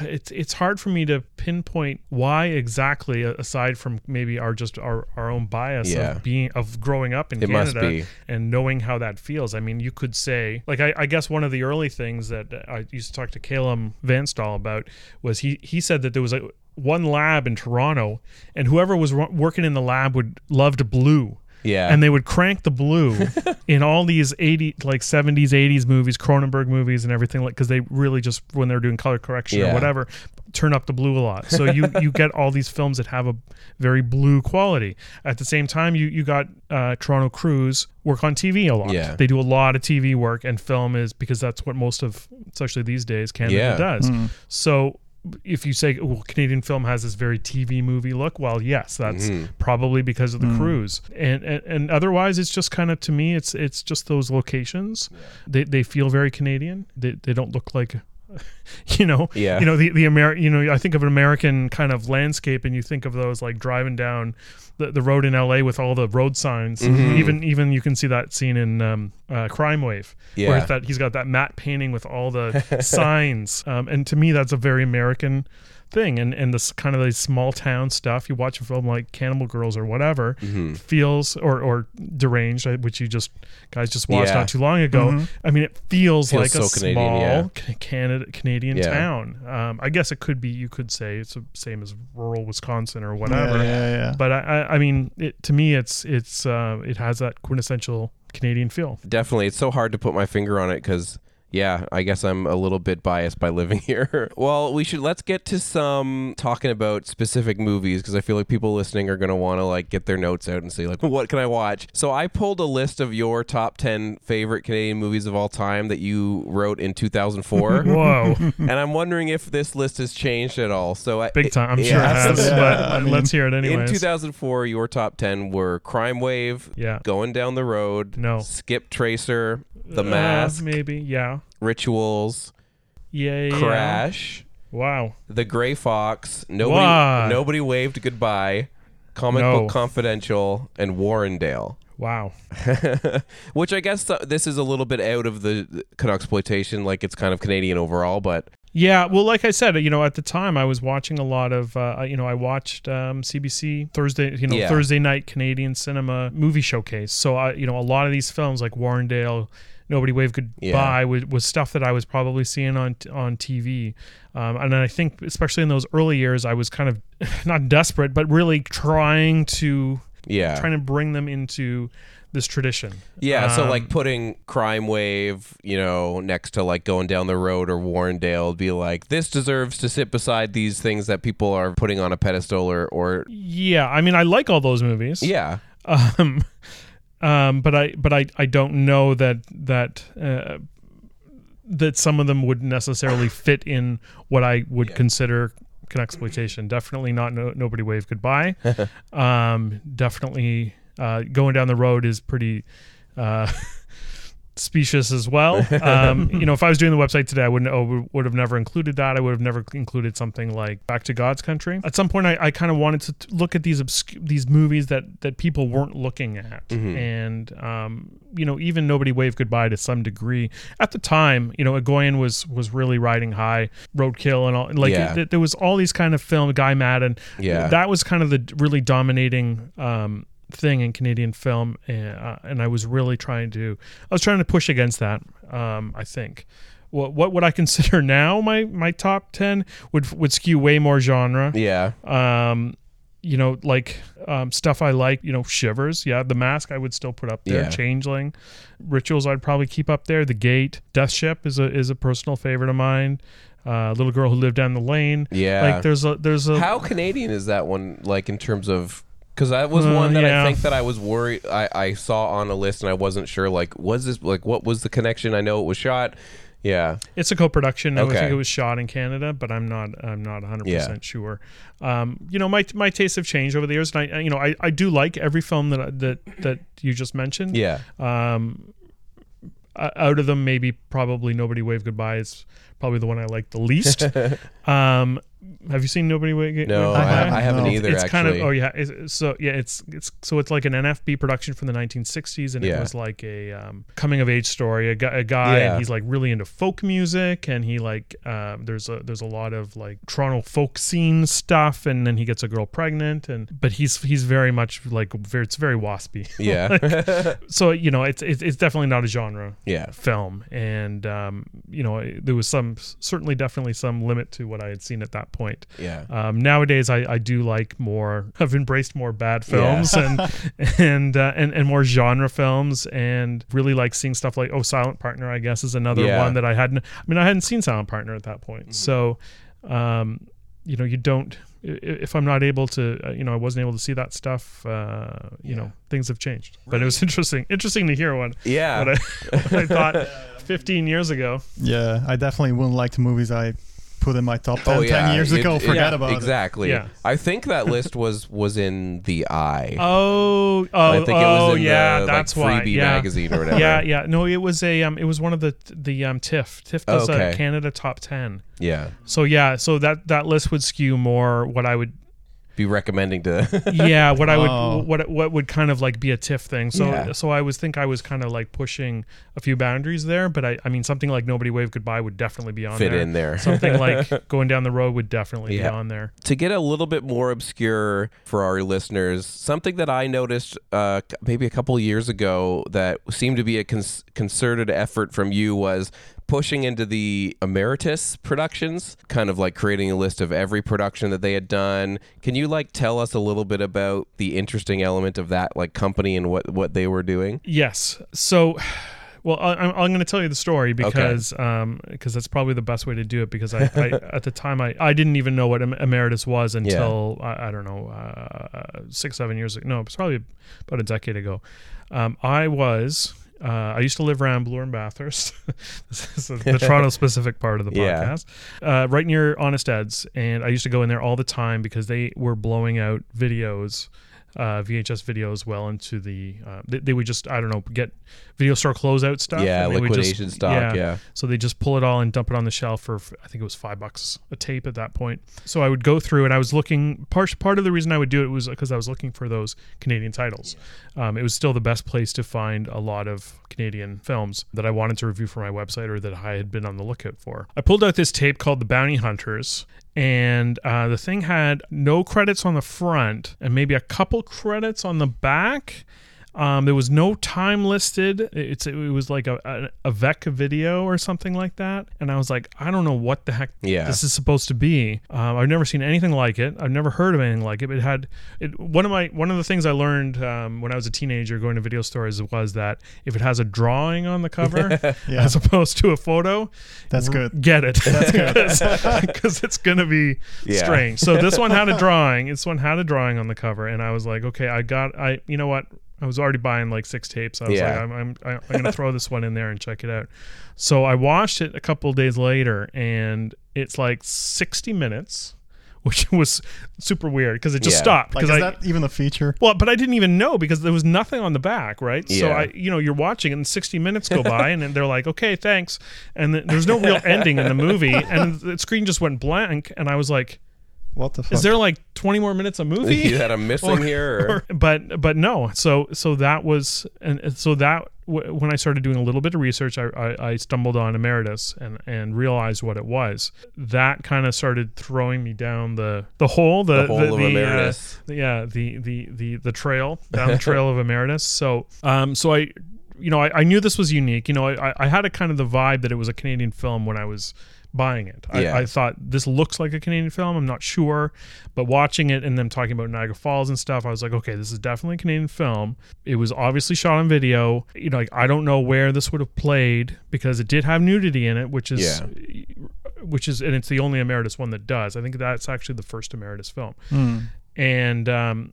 It's it's hard for me to pinpoint why exactly, aside from maybe our just our, our own bias Yeah. of being of growing up in It Canada and knowing how that feels. I mean, you could say like I, I guess one of the early things that I used to talk to Calum Van Staal about was he he said that there was a one lab in Toronto, and whoever was working in the lab would loved blue. Yeah. And they would crank the blue <laughs> in all these 80 like 70s 80s movies Cronenberg movies and everything like cuz they really just when they're doing color correction Yeah. or whatever turn up the blue a lot. So you you get all these films that have a very blue quality. At the same time you you got uh, Toronto crews work on TV a lot. Yeah. They do a lot of TV work and film is because that's what most of especially these days Canada Yeah. does. So if you say well Canadian film has this very TV movie look, well yes, that's Mm-hmm. probably because of the crews. And, and and otherwise it's just kind of to me it's it's just those locations. They they feel very Canadian. They they don't look like <laughs> you know, Yeah. you know the the Amer- you know I think of an American kind of landscape, and you think of those like driving down the, the road in L.A. with all the road signs. Mm-hmm. Even even you can see that scene in um, uh, Crime Wave, where Yeah. it's that he's got that matte painting with all the <laughs> signs, um, and to me that's a very American thing and and this kind of these small town stuff you watch a film like cannibal girls or whatever Mm-hmm. feels or or deranged which you just guys just watched Yeah. not too long ago i mean it feels, Feels like a Canadian, small yeah. Canada, canadian Yeah. town um, i guess it could be you could say it's the same as rural wisconsin or whatever yeah, yeah. but I, I i mean it to me it's it's uh it has that quintessential canadian feel Definitely. It's so hard to put my finger on it because, yeah, I guess I'm a little bit biased by living <laughs> here. well, we should let's get to some talking about specific movies because I feel like people listening are going to want to like get their notes out and say like, <laughs> what can I watch? So I pulled a list of your top 10 favorite Canadian movies of all time that you wrote in 2004. <laughs> whoa and I'm wondering if this list has changed at all. So I, big time i'm it sure it has. has Yeah, but I mean, let's hear it anyway. In 2004, your top 10 were Crime Wave, yeah Going Down the Road, No. Skip Tracer, The Uh, Mask, maybe yeah Rituals, yeah, yeah. Crash, wow The Gray Fox, Nobody Why? Nobody Waved Goodbye, Comic No. Book Confidential, and Warrendale. wow <laughs> Which I guess uh, this is a little bit out of the exploitation, like it's kind of Canadian overall, but Yeah, well, like I said, you know, at the time I was watching a lot of, uh, you know, I watched um, CBC Thursday, you know, Yeah. Thursday night Canadian cinema movie showcase. So, I, you know, a lot of these films like Warrendale, Nobody Wave Goodbye Yeah. was, was stuff that I was probably seeing on on TV. Um, and I think, especially in those early years, I was kind of <laughs> not desperate, but really trying to yeah. trying to bring them into this tradition. Yeah, so Um, like putting Crime Wave, you know, next to like going down the road or Warrendale would be like this deserves to sit beside these things that people are putting on a pedestal or or Yeah, I mean, I like all those movies. yeah. um, um, but I but I, I don't know that that uh, that some of them would necessarily <sighs> fit in what I would consider an exploitation. Definitely not no, nobody wave goodbye. <laughs> um, definitely uh, going down the road is pretty. Uh, <laughs> specious as well. <laughs> Um, you know if i was doing the website today i wouldn't oh, would have never included that. I would have never included something like back to god's country. At some point i, I kind of wanted to t- look at these obscure these movies that that people weren't looking at. And um, you know even nobody Wave goodbye to some degree. At the time you know Egoyan was was really riding high roadkill and all like Yeah. it- there was all these kind of film guy Maddin. Yeah. that was kind of the really dominating um, thing in Canadian film, and, uh, and I was really trying to, I was trying to push against that. Um, I think. What what would I <laughs> consider now my my top ten would would skew way more genre. Yeah. Um, you know, like um, stuff I like. You know, Shivers. Yeah, The Mask I would still put up there. Yeah. Changeling, Rituals I'd probably keep up there. The Gate, Death Ship is a is a personal favorite of mine. Uh, Little Girl Who Lived Down the Lane. Yeah. Like there's a there's a How Canadian is that one like in terms of because that was Uh, one that yeah. I think that I was worried I, I saw on a list and I wasn't sure like was this like what was the connection I know it was shot yeah It's a co-production. I Okay. think it was shot in Canada, but I'm not. I'm not 100 Yeah. percent sure. Um, you know, my my tastes have changed over the years, and I, you know, I, I do like every film that that that you just mentioned. yeah Um, out of them, maybe probably Nobody Wave Goodbye is probably the one I like the least. <laughs> um, have you seen Nobody Wave? no Wave I, Goodbye? I haven't No. either it's actually kind of oh yeah it's, so yeah it's it's so it's like an NFB production from the 1960s and Yeah. it was like a um, coming of age story a guy, a guy Yeah. and he's like really into folk music and he like um, there's a there's a lot of like Toronto folk scene stuff and then he gets a girl pregnant and but he's he's very much like very it's very waspy <laughs> yeah so you know it's it's, it's definitely not a genre yeah film and um, you know there was some certainly definitely some limit to what I had seen at that point yeah um, nowadays, I, I do like more. <laughs> I've embraced more bad films and <laughs> and, uh, and and more genre films, and really like seeing stuff like Oh Silent Partner. I guess is another Yeah. one that I hadn't. I mean, I hadn't seen Silent Partner at that point, so um, you know, you don't. If I'm not able to, uh, you know, I wasn't able to see that stuff. Uh, you know, things have changed. But it was <laughs> interesting, interesting to hear one. yeah what I, what I thought 15 years ago. Yeah, I definitely wouldn't like the movies I put in my top 10 Oh 10 years it- ago. it- Forget about exactly. Yeah. I think that list was was in the Eye. Oh, <laughs> oh, I think oh, it was in yeah, the that's like, why. Freebie yeah. magazine or whatever. Yeah, yeah. No, it was a um, it was one of the the um TIFF. TIFF does Okay. a Canada top ten. yeah. So yeah, so that that list would skew more what I would Be recommending to. <laughs> yeah what I would Oh. what what would kind of like be a TIFF thing. So Yeah. so I was think I was kind of like pushing a few boundaries there, but I I mean something like Nobody Wave Goodbye would definitely be on Fit there. in there. something <laughs> like Going Down the Road would definitely Yeah. be on there. to get a little bit more obscure for our listeners, something that I noticed uh, maybe a couple years ago that seemed to be a cons- concerted effort from you was pushing into the emeritus productions, kind of like creating a list of every production that they had done. Can you like tell us a little bit about the interesting element of that like company and what what they were doing? Yes. So, well, I, I'm, I'm going to tell you the story because um because that's probably the best way to do it. Because I, I <laughs> at the time I, I didn't even know what emeritus was until I, I don't know uh, six seven years ago. No, it was probably about a decade ago. Um, I was. Uh, I used to live around Bloor and Bathurst. <laughs> this is the <laughs> Toronto specific part of the Yeah. podcast. Uh, right near Honest Ed's. And I used to go in there all the time because they were blowing out videos uh, VHS videos well into the. Uh, they, they would just I don't know get video store closeout stuff. Yeah, and would just- liquidation stock, yeah. So they just pull it all and dump it on the shelf for I think it was five bucks a tape at that point. So I would go through and I was looking. Part part of the reason I would do it was because I was looking for those Canadian titles. Um, it was still the best place to find a lot of Canadian films that I wanted to review for my website or that I had been on the lookout for. I pulled out this tape called The Bounty Hunters, and uh, the thing had no credits on the front and maybe a couple credits on the back. Um, there was no time listed. It's it was like a, a a VEC video or something like that, and I was like, I don't know what the heck Yeah. this is supposed to be. Um, I've never seen anything like it. I've never heard of anything like it. It had it, one of my one of the things I learned um, when I was a teenager going to video stores was that if it has a drawing on the cover <laughs> Yeah. <laughs> as opposed to a photo, That's good. get it because <laughs> it's gonna be Yeah. strange so this one had a drawing this one had a drawing on the cover and i was like okay i got i you know what i was already buying like six tapes i was Yeah. like i'm i'm, I'm gonna throw this one in there and check it out so i watched it a couple days later and it's like 60 minutes <laughs> which was super weird because it just Yeah. stopped Like, is I, that even the feature? well, but I didn't even know because there was nothing on the back, right? Yeah. So I, you know, you're watching and 60 minutes go by, and then they're like, "Okay, thanks," and th- there's no real ending in the movie, and the screen just went blank, and I was like, What the fuck? "Is there like 20 more minutes of <laughs> movie?" You had a missing here. Or? Or- but but no so so that was and and so that w- when i started doing a little bit of research I, I i stumbled on emeritus and and realized what it was that kind of started throwing me down the the hole the The hole of uh, emeritus. the- yeah the the the the trail down the <laughs> trail of emeritus so um so i you know I, I knew this was unique you know I, I had a kind of the vibe that it was a canadian film when i was buying it I, Yeah. I thought this looks like a canadian film i'm not sure but watching it and them talking about niagara falls and stuff i was like okay this is definitely a canadian film it was obviously shot on video you know like i don't know where this would have played because it did have nudity in it which is Yeah. which is and it's the only emeritus one that does i think that's actually the first emeritus film Hmm. and um,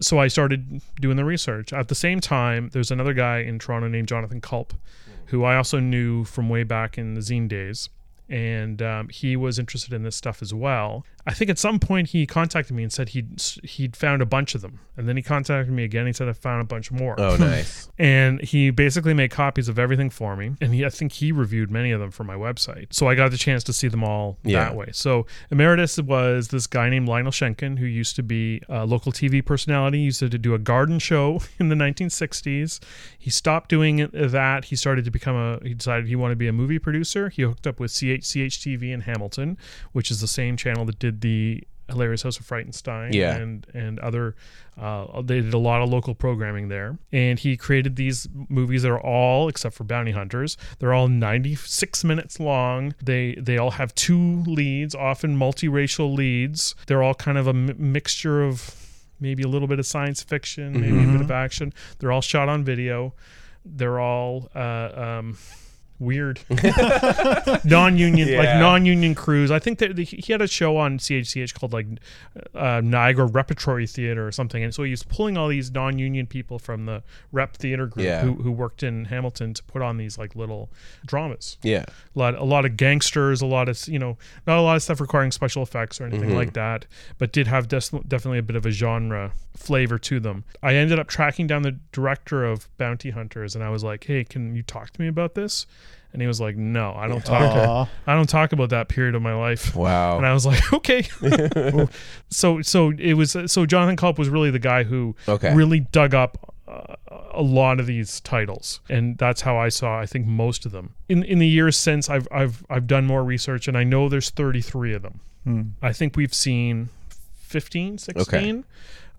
so I started doing the research. At the same time, there's another guy in Toronto named Jonathan Culp, who I also knew from way back in the zine days. And um, he was interested in this stuff as well. I think at some point he contacted me and said he'd he'd found a bunch of them, and then he contacted me again. He said I found a bunch more. Oh, <laughs> nice. and he basically made copies of everything for me and he, i think he reviewed many of them for my website so i got the chance to see them all Yeah. that way so emeritus was this guy named lionel schenken who used to be a local tv personality he used to do a garden show <laughs> in the 1960s he stopped doing that he started to become a he decided he wanted to be a movie producer he hooked up with CH, tv in hamilton which is the same channel that did the hilarious house of frightenstein Yeah. and and other uh, they did a lot of local programming there. And he created these movies that are all except for bounty hunters they're all 96 minutes long. They they all have two leads often multiracial leads. They're all kind of a mi- mixture of maybe a little bit of science fiction maybe a bit of action. They're all shot on video. They're all uh, um, weird <laughs> non-union like non-union crews i think that he had a show on chch called like uh, niagara repertory theater or something and so he was pulling all these non-union people from the rep theater group Yeah. who, who worked in hamilton to put on these like little dramas Yeah. a lot, a lot of gangsters, a lot of you know, not a lot of stuff requiring special effects or anything Mm-hmm. like that, but did have des- definitely a bit of a genre flavor to them. I ended up tracking down the director of Bounty Hunters, and I was like, "Hey, can you talk to me about this?" And he was like, "No, I don't talk. Aw. I don't talk about that period of my life." Wow. And I was like, <laughs> "Okay." <laughs> <laughs> so, so it was. So Jonathan Culp was really the guy who Okay. really dug up uh, a lot of these titles, and that's how I saw. I think most of them in in the years since I've I've I've done more research, and I know there's 33 of them. I think we've seen 15, 16.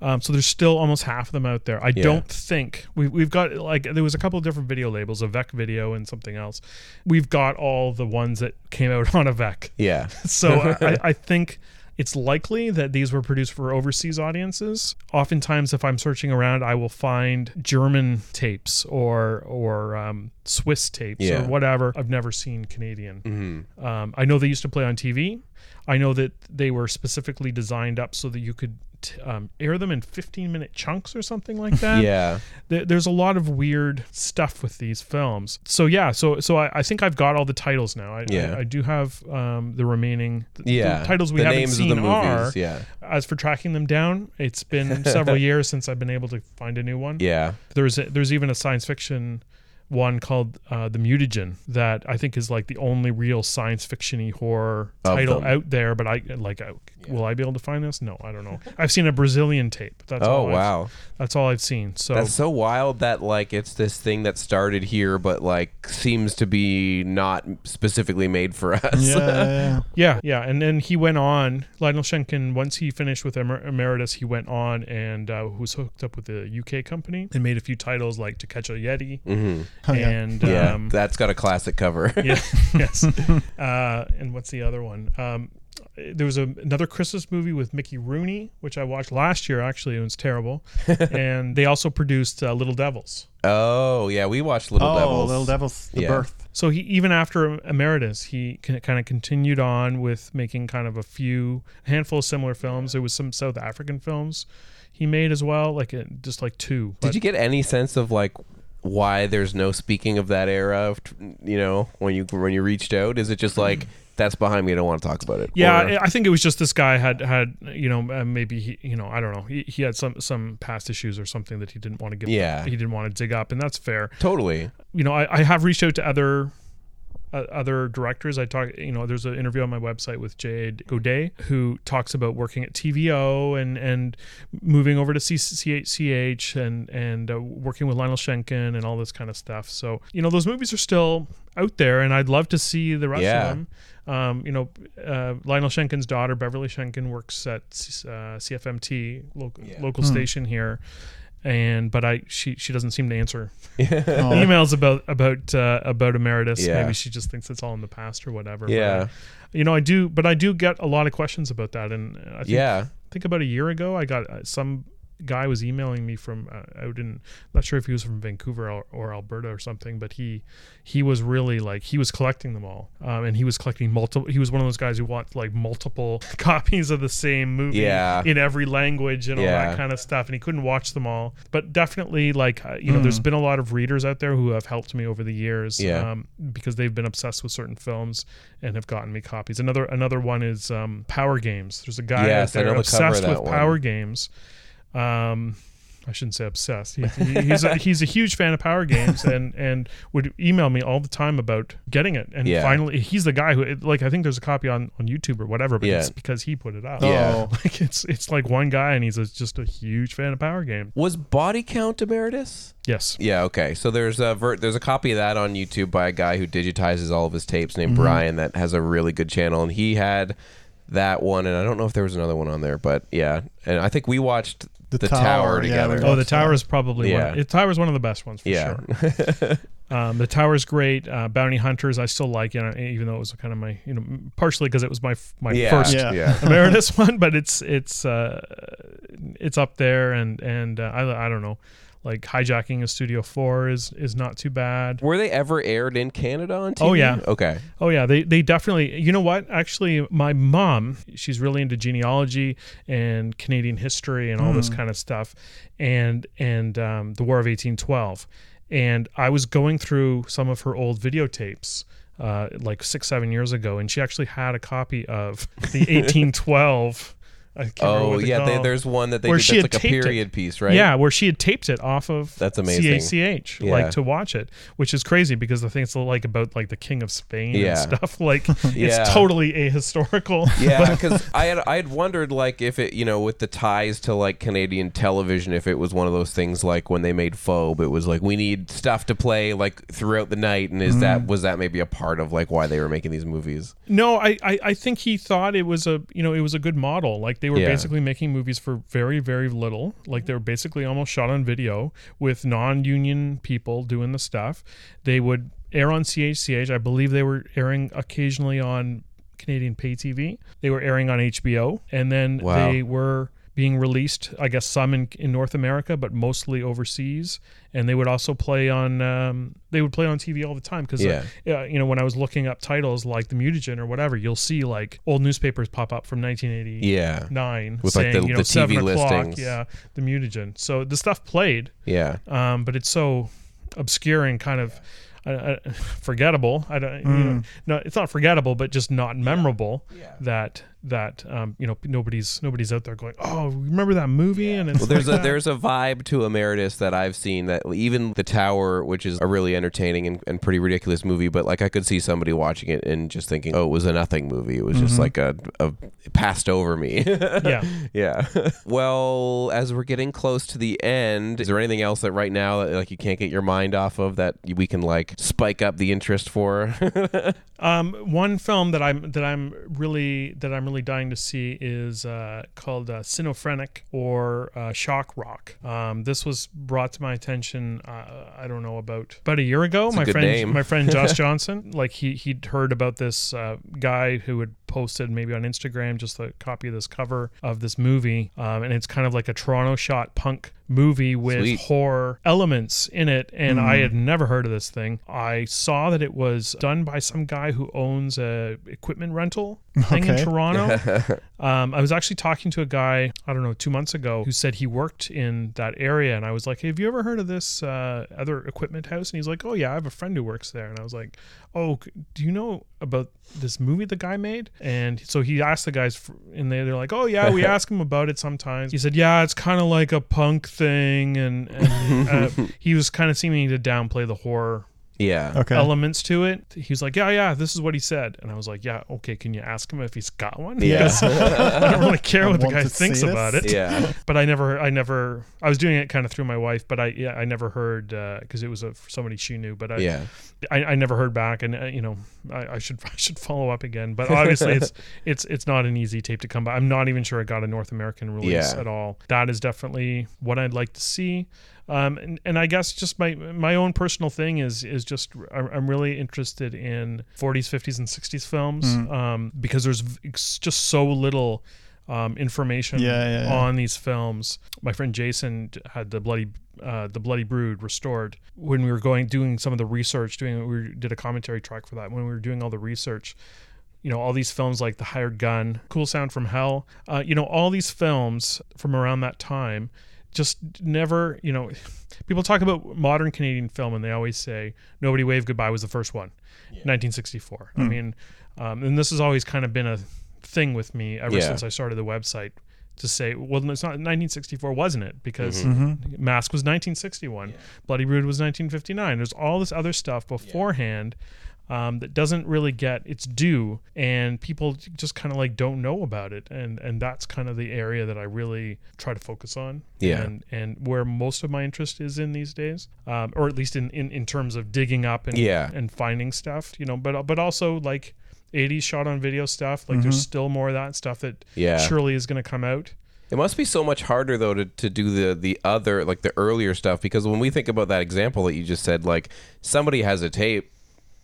Um, so there's still almost half of them out there. I don't think we, we've got like there was a couple of different video labels, a Vec video and something else. We've got all the ones that came out <laughs> on a Vec. yeah. <laughs> So I, <laughs> I think it's likely that these were produced for overseas audiences. Oftentimes, if I'm searching around, I will find German tapes or or um, Swiss tapes Yeah. or whatever. I've never seen Canadian. Um, I know they used to play on TV. I know that they were specifically designed up so that you could t- um, air them in 15 minute chunks or something like <laughs> that Yeah. there- there's a lot of weird stuff with these films. So yeah, so so I, I think I've got all the titles now. I, Yeah. I, I do have um, the remaining the, Yeah. the titles we the haven't names seen of the movies. are. Yeah. As for tracking them down, it's been <laughs> several years since I've been able to find a new one. Yeah. There's a, there's even a science fiction one called uh, the Mutagen that I think is like the only real science fictiony horror Of title them. out there. But I like, I, will I be able to find this? No, I don't know. I've seen a Brazilian tape. That's Oh all I've- wow. that's all I've seen. So That's so wild that like it's this thing that started here but like seems to be not specifically made for <laughs> us. Yeah, yeah, <laughs> Yeah, yeah, and then he went on. Lionel Shenkin, once he finished with Emer- Emeritus, he went on and uh, was hooked up with the UK company and made a few titles like To Catch a Yeti hmm Oh, yeah. and Yeah. um, That's got a classic cover. <laughs> yeah, yes. Uh, and what's the other one? Um, there was a, another Christmas movie with Mickey Rooney, which I watched last year. Actually, it was terrible. <laughs> and they also produced uh, Little Devils. oh yeah, we watched Little oh, Devils. Little Devils, the Yeah. birth. So he even after Emeritus, he kind of continued on with making kind of a few a handful of similar films. There was some South African films he made as well, like uh, just like two. Did you get any sense of like why there's no speaking of that era? Of, you know, when you when you reached out, is it just like that's behind me? I don't want to talk about it. Yeah, Or- I think it was just this guy had had you know uh, maybe he you know I don't know he, he had some some past issues or something that he didn't want to give Yeah. he didn't want to dig up and that's fair. totally. You know I, I have reached out to other uh, other directors. I talk you know there's an interview on my website with Jade Godet who talks about working at TVO and and moving over to CHCH and and uh, working with Lionel Shenkin and all this kind of stuff. So you know those movies are still out there and I'd love to see the rest Yeah. of them. Um, you know, uh, Lionel Shenkin's daughter, Beverly Shenkin, works at uh, CFMT, local, local station here, and but I she she doesn't seem to answer <laughs> Oh, emails about about uh, about emeritus. Yeah. Maybe she just thinks it's all in the past or whatever. Yeah. I- you know, I do, but I do get a lot of questions about that, and I think, Yeah. I think about a year ago, I got uh, some guy was emailing me from uh, out in not sure if he was from Vancouver or, or Alberta or something, but he he was really like he was collecting them all, um, and he was collecting multiple. He was one of those guys who want like multiple <laughs> copies of the same movie Yeah. in every language and all Yeah. that kind of stuff, and he couldn't watch them all. But definitely, like uh, you know, there's been a lot of readers out there who have helped me over the years, Yeah. um, because they've been obsessed with certain films and have gotten me copies. Another another one is um, Power Games. There's a guy Yes, I out there know the cover of obsessed with one. Power Games. Um, I shouldn't say obsessed. He, he- he's a, he's a huge fan of Power Games <laughs> and and would email me all the time about getting it. And Yeah. finally, he's the guy who like I think there's a copy on on YouTube or whatever, but Yeah. it's because he put it up. Yeah. Oh. <laughs> Like it's it's like one guy and he's a, just a huge fan of Power Game. Was Body Count Emeritus? Yes. Yeah, okay. So there's a ver- there's a copy of that on YouTube by a guy who digitizes all of his tapes named Brian that has a really good channel and he had that one and I don't know if there was another one on there, but yeah. And I think we watched The, The Tower, Tower, together. we Oh, the Tower is probably Yeah. one. The Tower is one of the best ones for yeah. sure. <laughs> Um, the tower is great. Uh, Bounty Hunters, I still like, you know, even though it was kind of my, you know, partially because it was my my yeah. first Yeah. Yeah. <laughs> emeritus one, but it's it's uh, it's up there, and and uh, I I don't know, Like hijacking a Studio Four is is not too bad. Were they ever aired in Canada on TV? Oh, yeah. Okay. Oh yeah, they they definitely. You know what? Actually, my mom, she's really into genealogy and Canadian history and all this kind of stuff, and and um, the War of eighteen twelve. And I was going through some of her old videotapes. Uh, like six, seven years ago, and she actually had a copy of the <laughs> 1812. I can't remember Oh yeah, they, there's one that they Where did she that's had like a taped it. period piece, right? Yeah, where she had taped it off of That's amazing. CHCH, Yeah. like to watch it, which is crazy because the thing's like about like the King of Spain Yeah. and stuff. <laughs> Like Yeah. it's totally ahistorical. <laughs> Yeah, because I had I had wondered like if it you know with the ties to like Canadian television if it was one of those things like when they made Phobe it was like we need stuff to play like throughout the night and is mm-hmm. that was that maybe a part of like why they were making these movies? No, I, I I think he thought it was a you know it was a good model. Like they were Yeah. basically making movies for very very little. Like they were basically almost shot on video with non-union people doing the stuff. They would air on CHCH. I believe they were airing occasionally on Canadian pay TV. They were airing on HBO, and then Wow. they were being released. I guess some in, in North America, but mostly overseas. And they would also play on um, they would play on TV all the time because Yeah. uh, you know, when I was looking up titles like the Mutagen or whatever, you'll see like old newspapers pop up from 1989 Yeah. With, like, the- you know, the TV listings. yeah, the Mutagen. So the stuff played, Yeah. um, but it's so obscure and kind of uh, uh, forgettable. I don't, you Mm. know, no, it's not forgettable, but just not memorable. That that um, you know nobody's nobody's out there going, oh, remember that movie? And it's Well, there's like a that. there's a vibe to Emeritus that I've seen that even The Tower, which is a really entertaining and, and pretty ridiculous movie, but like I could see somebody watching it and just thinking, oh, it was a nothing movie. It was just like a, a it passed over me. <laughs> yeah. yeah. <laughs> well, as we're getting close to the end, is there anything else that right now that like you can't get your mind off of that we can like spike up the interest for? <laughs> Um, one film that I'm that I'm really that I'm really dying to see is uh, called uh, Cinephrenic or uh, Shock Rock. Um, this was brought to my attention. Uh, I don't know about about a year ago. my friend name. my friend Josh <laughs> Johnson, like he he'd heard about this uh, guy who had posted maybe on Instagram just a copy of this cover of this movie, um, and it's kind of like a Toronto shot punk movie with Sweet. horror elements in it and I had never heard of this thing. I saw that it was done by some guy who owns a equipment rental thing in Toronto. <laughs> um, I was actually talking to a guy, I don't know, two months ago who said he worked in that area and I was like, "Have you ever heard of this uh, other equipment house?" And he's like, "Oh yeah, I have a friend who works there." And I was like, "Oh, do you know about this movie the guy made?" And so he asked the guys f- and they they're like, "Oh yeah, we <laughs> ask him about it sometimes." He said, "Yeah, it's kind of like a punk thing and, and uh, <laughs> he was kind of seeming to downplay the horror yeah. Okay. elements to it. He was like, "Yeah, yeah, this is what he said," and I was like, "Yeah, okay. Can you ask him if he's got one? Yeah. I don't really care what the guy thinks about it. Yeah. <laughs> But I never, I never, I was doing it kind of through my wife, but I, yeah, I never heard because it was a, somebody she knew, but I, Yeah. I, I never heard back, and uh, you know, I, I should, <laughs> I should follow up again. But obviously, it's, <laughs> it's, it's not an easy tape to come by. I'm not even sure it got a North American release Yeah. at all. That is definitely what I'd like to see. Um, and, and I guess just my my own personal thing is is just I'm really interested in 40s, 50s, and 60s films um, because there's just so little um, information Yeah, yeah, yeah. on these films. My friend Jason had the bloody uh, the Bloody Brood restored when we were going doing some of the research. Doing we did a commentary track for that when we were doing all the research. You know all these films like The Hired Gun, Cool Sound from Hell. Uh, you know all these films from around that time just never. You know, people talk about modern Canadian film and they always say Nobody Wave Goodbye was the first one, 1964. I mean, um, and this has always kind of been a thing with me ever Yeah. since I started the website to say, well, it's not 1964, wasn't it? Because Mm-hmm. Mask was 1961, Bloody Brood was 1959. There's all this other stuff beforehand um, that doesn't really get its due, and people just kind of like don't know about it, and and that's kind of the area that I really try to focus on. Yeah. and and where most of my interest is in these days, um, or at least in, in in terms of digging up and Yeah. and finding stuff, you know, but but also like. 80s shot on video stuff like there's still more of that stuff that Yeah. surely is going to come out It must be so much harder though to, to do the the other like the earlier stuff because when we think about that example that you just said, like somebody has a tape,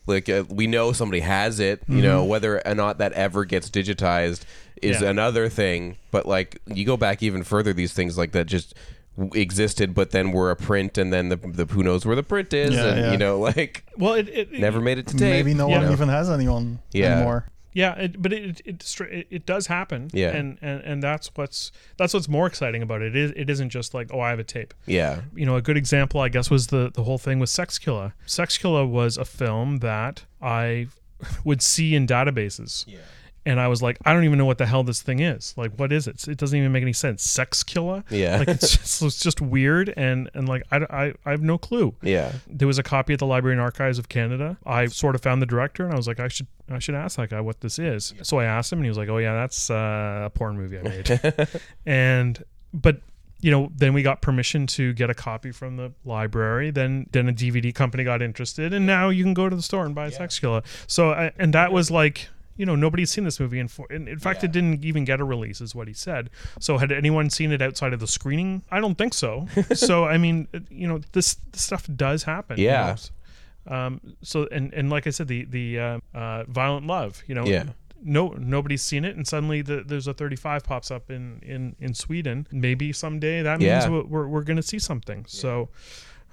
like uh, we know somebody has it, you know, whether or not that ever gets digitized is Yeah. another thing. But like you go back even further, these things like that just w- existed, but then were a print, and then the, the who knows where the print is, Yeah, and yeah. you know, <laughs> like Well, it, it never made it to tape. Maybe no one even has anyone Yeah. anymore. Yeah, it, but it, it it it does happen. Yeah. and, and and that's what's that's what's more exciting about it. It, is, it isn't just like oh I have a tape. Yeah, You know, a good example I guess was the the whole thing with Sex Killer. Sex Killer was a film that I <laughs> would see in databases. Yeah. And I was like, I don't even know what the hell this thing is. Like, what is it? It doesn't even make any sense. Sex killer. Yeah. Like it's just, it's just weird, and and like I, I, I have no clue. yeah, There was a copy at the Library and Archives of Canada. I sort of found the director, and I was like, I should I should ask that guy what this is. So I asked him, and he was like, Oh yeah, that's uh, a porn movie I made. <laughs> and but you know, then we got permission to get a copy from the library. Then then a DVD company got interested, and now you can go to the store and buy a Sex Killer. So I, and that was like. You know, nobody's seen this movie, for, in, in fact, it didn't even get a release, is what he said. So, had anyone seen it outside of the screening? I don't think so. <laughs> so, I mean, you know, this, this stuff does happen. you Yeah. know. Um, so and and like I said, the the uh, uh, violent love, you know, Yeah. no nobody's seen it, and suddenly the, there's a 35 pops up in in in Sweden. Maybe someday that means Yeah. we're we're, we're going to see something. So.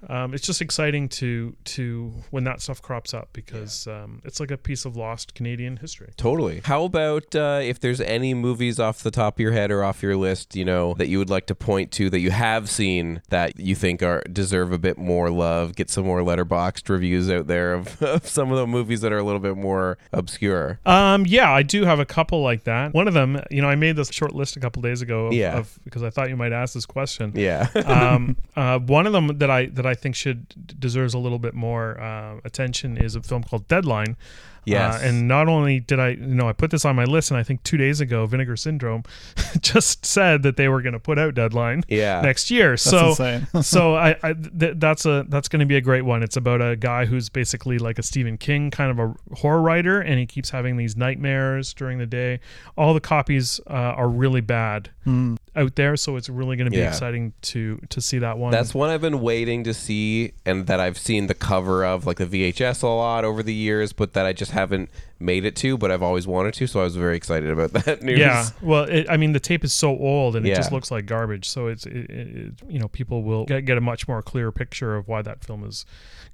Um, it's just exciting to to when that stuff crops up because um, it's like a piece of lost Canadian history. totally. How about uh, if there's any movies off the top of your head or off your list, you know, that you would like to point to that you have seen that you think are deserve a bit more love? Get some more Letterboxd reviews out there of, <laughs> of some of the movies that are a little bit more obscure. Um, yeah, I do have a couple like that. One of them, you know, I made this short list a couple days ago. Of, Yeah. of, because I thought you might ask this question. Yeah, <laughs> um, uh, one of them that I that I think should deserves a little bit more uh, attention is a film called Deadline. Yes. Uh, and not only did I, you know, I put this on my list, and I think two days ago, Vinegar Syndrome <laughs> just said that they were going to put out Deadline Yeah. next year. That's so, <laughs> so I, I th- that's a that's going to be a great one. It's about a guy who's basically like a Stephen King kind of a horror writer, and he keeps having these nightmares during the day. All the copies uh, are really bad out there, so it's really going to be Yeah. exciting to to see that one. That's one I've been waiting to see, and that I've seen the cover of, like the VHS, a lot over the years, but that I just haven't made it to. But I've always wanted to, so I was very excited about <laughs> that news. Yeah, well, it, I mean, the tape is so old and it just looks like garbage. So it's, it, it, it- you know, people will get, get a much more clear picture of why that film is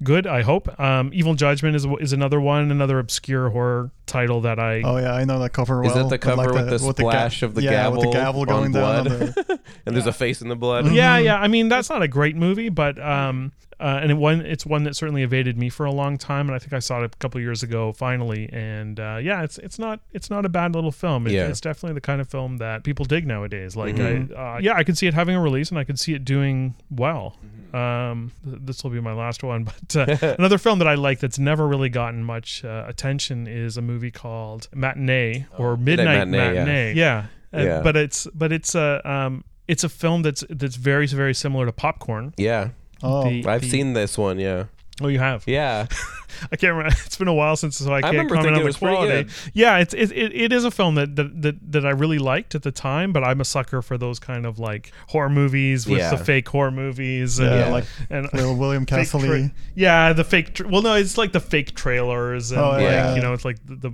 good. I hope. Um, Evil Judgment is is another one, another obscure horror title that I. Oh yeah, I know that cover well. Is that the with, cover like, with the ga- splash of the yeah, with the gavel gavel on going down? blood? the- <laughs> and there's a face in the blood. Mm-hmm. Yeah, yeah. I mean, that's not a great movie, but um, uh, and it one it's one that certainly evaded me for a long time, and I think I saw it a couple years ago finally, and uh, yeah, it's it's not it's not a bad little film. It, Yeah. It's definitely the kind of film that people dig nowadays. Like, Mm-hmm. I, uh, yeah, I could see it having a release, and I could see it doing well. Mm-hmm. Um, th- this will be my last one, <laughs> but uh, another film that I like that's never really gotten much uh, attention is a movie called Matinee or Midnight, Oh, Matinee, yeah. Matinee. Yeah, Uh, Yeah. but it's but it's a um, it's a film that's that's very very similar to Popcorn. Yeah, oh, The- I've the- seen this one. Yeah, Oh, you have. yeah, <laughs> I can't remember. <laughs> It's been a while since, so I can't remember comment on the was quality. Yeah, it's it, it, it is a film that, that that that I really liked at the time, but I'm a sucker for those kind of like horror movies with Yeah. the fake horror movies. And, yeah, Yeah. like and <laughs> William Castle. tra- yeah, the fake. Tra- well, no, it's like the fake trailers and Oh, like yeah. you know, it's like the. the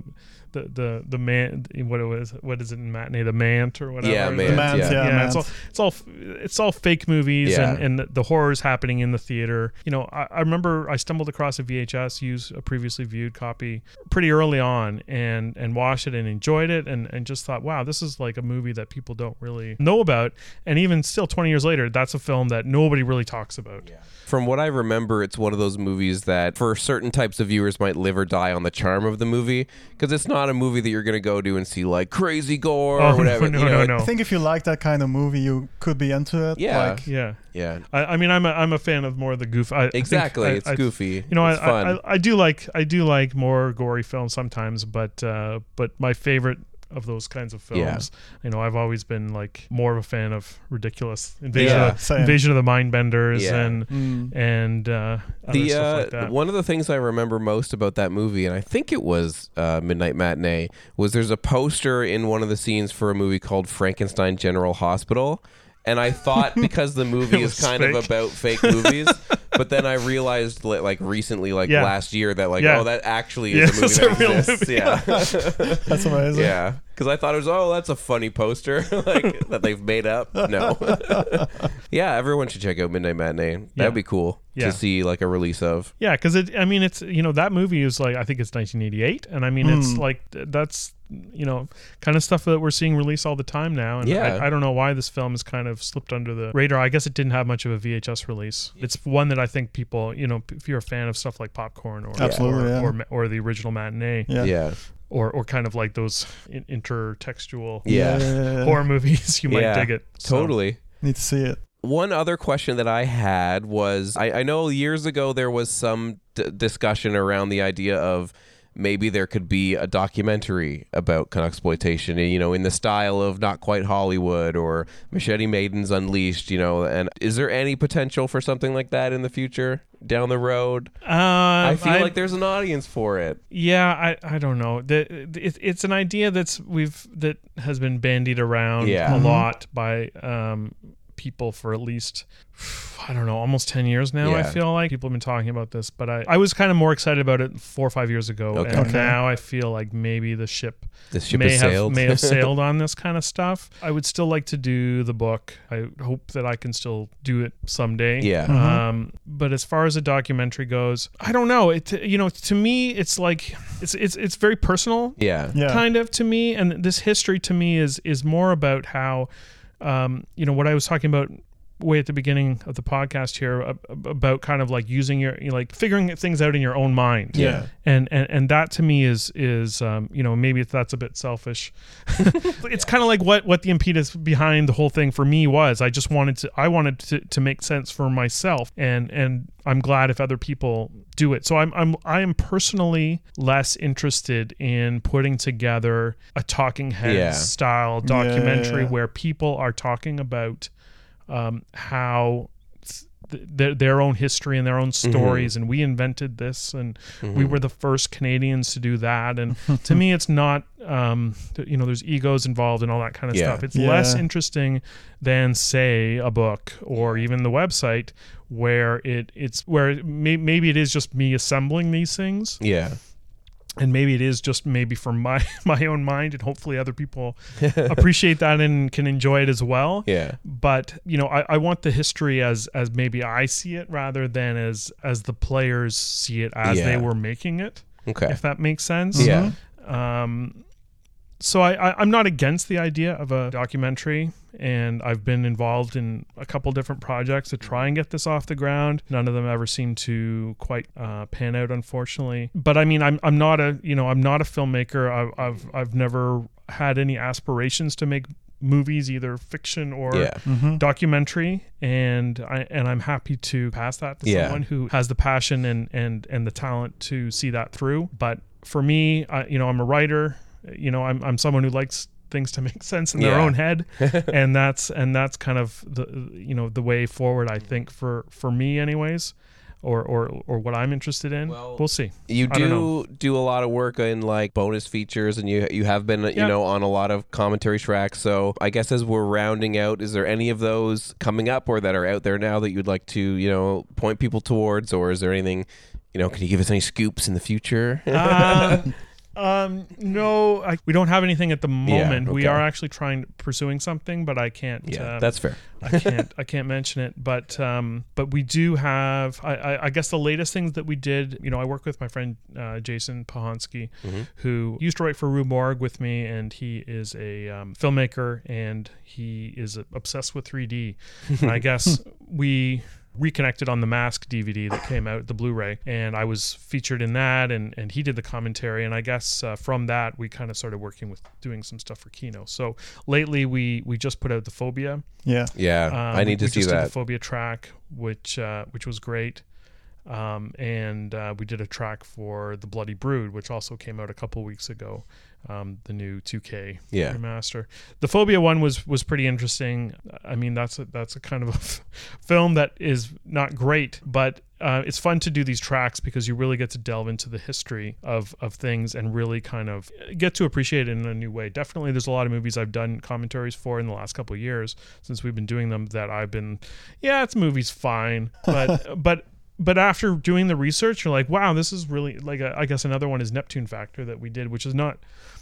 the, the the man what it was what is it in matinee the mant or whatever Yeah, The- Mant, the Mans, yeah. yeah, yeah, it's all it's all it's all fake movies Yeah. and, and the, the horrors happening in the theater. You know, I, I remember I stumbled across a VHS, used a previously viewed copy pretty early on, and and watched it and enjoyed it, and and just thought, wow, this is like a movie that people don't really know about, and even still, twenty years later, that's a film that nobody really talks about. From what I remember, it's one of those movies that for certain types of viewers might live or die on the charm of the movie because it's not a movie that you're going to go to and see like crazy gore Oh, <laughs> or whatever. no, you no, know, no. I think if you like that kind of movie, you could be into it. Yeah. Like, Yeah. Yeah, I, I mean, I'm a, I'm a fan of more of the goof. I, I think exactly. I- it's I- goofy. You know, it's I, fun. I, I do like I do like more gory films sometimes, but uh, but my favorite of those kinds of films, you know, I've always been like more of a fan of ridiculous invasion, Yeah, of, invasion of the mind benders Yeah. and mm, and uh, other the stuff uh, like that. one of the things I remember most about that movie, and I think it was uh, Midnight Matinee, was there's a poster in one of the scenes for a movie called Frankenstein General Hospital. And I thought <laughs> because the movie is kind fake. of about fake movies, <laughs> but then I realized like recently, like Yeah. last year, that like Yeah. oh that actually Yeah, is a movie that a real exists. movie. Yeah, <laughs> that's amazing. yeah. Because I thought it was, oh, that's a funny poster <laughs> like that they've made up. No. <laughs> yeah, everyone should check out Midnight Matinee. That'd Yeah. be cool Yeah. to see like a release of. Yeah, because it. I mean, it's you know that movie is like I think it's 1988, and I mean it's Hmm. like that's you know kind of stuff that we're seeing release all the time now. And Yeah. I, I don't know why this film has kind of slipped under the radar. I guess it didn't have much of a VHS release. It's one that I think people, you know, if you're a fan of stuff like Popcorn or Absolutely, or, yeah. or, or the original matinee Yeah. Yeah. Or or kind of like those in- intertextual Yeah. Yeah. horror movies, <laughs> you might Yeah. dig it. So- Totally. Need to see it. One other question that I had was I, I know years ago there was some d- discussion around the idea of maybe there could be a documentary about exploitation, you know, in the style of Not Quite Hollywood or Machete Maidens Unleashed, you know. And is there any potential for something like that in the future down the road? Uh, I feel like there's an audience for it. Yeah, I, I don't know. The, it, it's an idea that's we've that has been bandied around Yeah. a Mhm. lot by um, people for at least I don't know, almost ten years now. I feel like people have been talking about this, but I, I was kind of more excited about it four or five years ago, Okay. and Okay. now I feel like maybe the ship The ship may have sailed. may have <laughs> sailed on this kind of stuff. I would still like to do the book. I hope that I can still do it someday. Yeah. Um, but as far as a documentary goes, I don't know. It you know to me it's like it's it's it's very personal yeah. Yeah. kind of to me, and this history to me is is more about how um, you know what I was talking about way at the beginning of the podcast here about kind of like using your you know, like figuring things out in your own mind Yeah. and and and that to me is is um, you know maybe that's a bit selfish <laughs> it's kind of like what what the impetus behind the whole thing for me was i just wanted to i wanted to, to make sense for myself and and i'm glad if other people do it so i'm i'm i am personally less interested in putting together a talking head Yeah. style documentary yeah. where people are talking about um, how th- their, their own history and their own stories and we invented this and we were the first canadians to do that and to me it's not um, you know there's egos involved and all that kind of Yeah. stuff it's Yeah. less interesting than say a book or even the website where it it's where it may, maybe it is just me assembling these things Yeah. And maybe it is just maybe for my <laughs> my own mind and hopefully other people <laughs> appreciate that and can enjoy it as well Yeah. but you know I, I want the history as as maybe i see it rather than as as the players see it as Yeah. they were making it Okay. if that makes sense Yeah. um so I, I i'm not against the idea of a documentary and i've been involved in a couple different projects to try and get this off the ground. None of them ever seem to quite uh, pan out unfortunately. But i mean i'm, I'm not a you know i'm not a filmmaker. I've, I've i've never had any aspirations to make movies either fiction or Yeah. documentary. And I and I'm happy to pass that to Yeah. someone who has the passion and and and the talent to see that through. But for me I, you know I'm a writer you know I'm I'm someone who likes things to <laughs> make sense in their Yeah. own head <laughs> and that's and that's kind of the you know the way forward I think for for me anyways or or or what I'm interested in Well, we'll see You I do do a lot of work in like bonus features, and you you have been you Yeah. know on a lot of commentary tracks. So I guess as we're rounding out, is there any of those coming up or that are out there now that you'd like to you know point people towards, or is there anything? You know, can you give us any scoops in the future? uh, <laughs> um, no, I, we don't have anything at the Yeah, moment. We okay. are actually trying pursuing something, but I can't. yeah, um, that's fair. I can't I can't mention it, but um, but we do have. I, I, I guess the latest things that we did. You know, I work with my friend uh, Jason Pichonsky, who used to write for Rue Morgue with me, and he is a um, filmmaker and he is obsessed with 3D. and <laughs> I guess we reconnected on the mask dvd that came out the blu-ray and i was featured in that and and he did the commentary and i guess uh, from that we kind of started working with doing some stuff for kino so lately we we just put out the phobia Yeah. Yeah, um, I need to we see just did that. the phobia track, which uh, which was great, um, and uh, we did a track for the Bloody Brood, which also came out a couple weeks ago. Um, the new 2K Yeah. remaster. The Phobia one was was pretty interesting. I mean, that's a, that's a kind of a f- film that is not great, but uh, it's fun to do these tracks because you really get to delve into the history of of things and really kind of get to appreciate it in a new way. Definitely, there's a lot of movies I've done commentaries for in the last couple of years since we've been doing them that I've been, yeah, it's movie's fine, but <laughs> but but after doing the research, you're like, wow, this is really like a, I guess another one is Neptune Factor that we did, which is not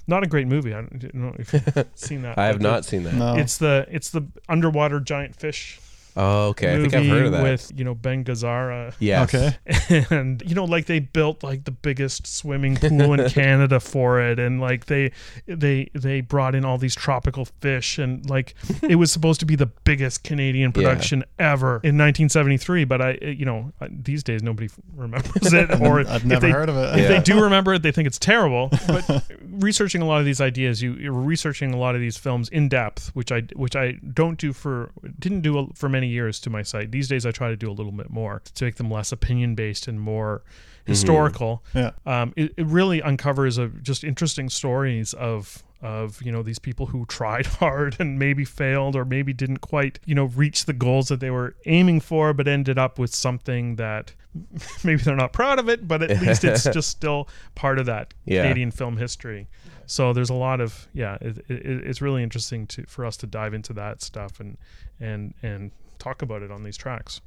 not a great movie. I don't know if you've <laughs> seen that. I have not seen that. No. It's the it's the underwater giant fish Oh, okay. I think I've heard of that. with you know Ben Gazzara. Yeah. Okay. <laughs> and you know like they built like the biggest swimming pool in <laughs> Canada for it and like they they they brought in all these tropical fish and like it was supposed to be the biggest Canadian Yeah. production ever in 1973 but I you know these days nobody remembers it or I've if never they, heard of it. if they do remember it they think it's terrible but <laughs> researching a lot of these ideas you you're researching a lot of these films in depth which I which I don't do for didn't do for many years to my site these days I try to do a little bit more to make them less opinion based and more historical Yeah. um, it, it really uncovers a, just interesting stories of of you know these people who tried <laughs> hard and maybe failed or maybe didn't quite you know reach the goals that they were aiming for but ended up with something that <laughs> maybe they're not proud of it but at <laughs> least it's just still part of that Yeah. Canadian film history so there's a lot of yeah it, it, it's really interesting to for us to dive into that stuff and and and talk about it on these tracks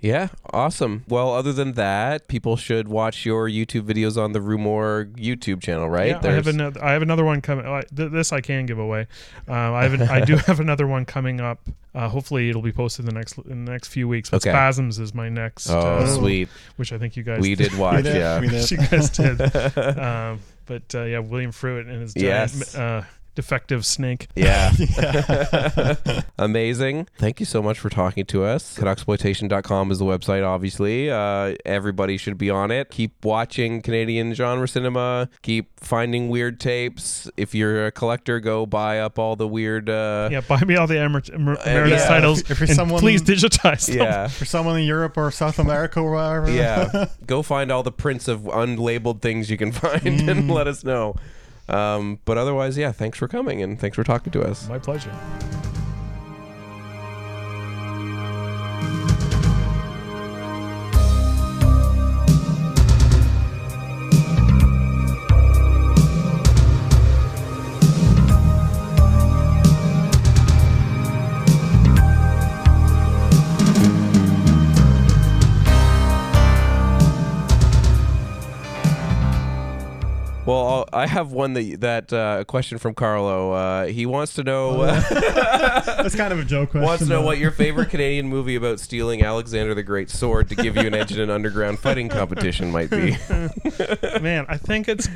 Yeah, awesome. Well, other than that, people should watch your YouTube videos on the Rue Morgue YouTube channel, right? Yeah, I have another. I have another one coming. Uh, th- this I can give away. Um, I have. An, I do <laughs> have another one coming up. Uh, hopefully, it'll be posted in the next in the next few weeks. But Okay. Spasms is my next. oh, uh, sweet. Which I think you guys We did <laughs> watch, yeah. we did. <laughs> you guys did. um, but uh, yeah, William Fruet and his giant Yes. Uh, defective snake. Yeah. <laughs> <laughs> Amazing. Thank you so much for talking to us. Canuxploitation.com is the website, obviously. Uh, everybody should be on it. Keep watching Canadian genre cinema. Keep finding weird tapes. If you're a collector, go buy up all the weird. Uh, Yeah, buy me all the Emer- Emer- emeritus yeah. titles. If- if you're and someone- please digitize them. yeah. For someone in Europe or South America or wherever. yeah <laughs> go find all the prints of unlabeled things you can find and let us know um, but otherwise yeah thanks for coming and thanks for talking to us My pleasure. Well I'll, i have one that that uh, question from carlo uh, he wants to know <laughs> That's kind of a joke question. <laughs> wants to know though. what your favorite <laughs> canadian movie about stealing alexander the great sword to give you an edge in an underground fighting competition might be Man, I think it's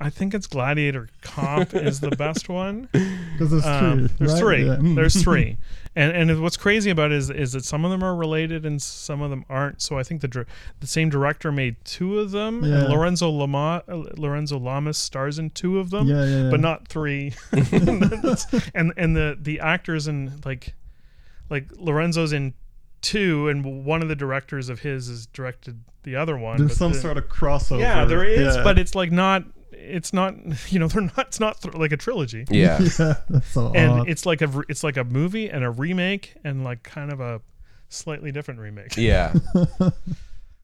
I think it's Gladiator Cop is the best one. Because there's Um, three. there's right? three. Yeah. Mm. There's three. And and what's crazy about it is is that some of them are related and some of them aren't. So I think the the same director made two of them, Yeah. and Lorenzo Lama uh, Lorenzo Lamas stars in two of them, Yeah, yeah, but not three. <laughs> and and the the actors in like like Lorenzo's in two, and one of the directors of his has directed the other one. There's some the- sort of crossover. yeah, there is, but it's like not. It's not. <laughs> You know, they're not. It's not th- like a trilogy yeah <laughs> yeah, that's so and odd. it's like a it's like a movie and a remake and like kind of a slightly different remake. yeah <laughs>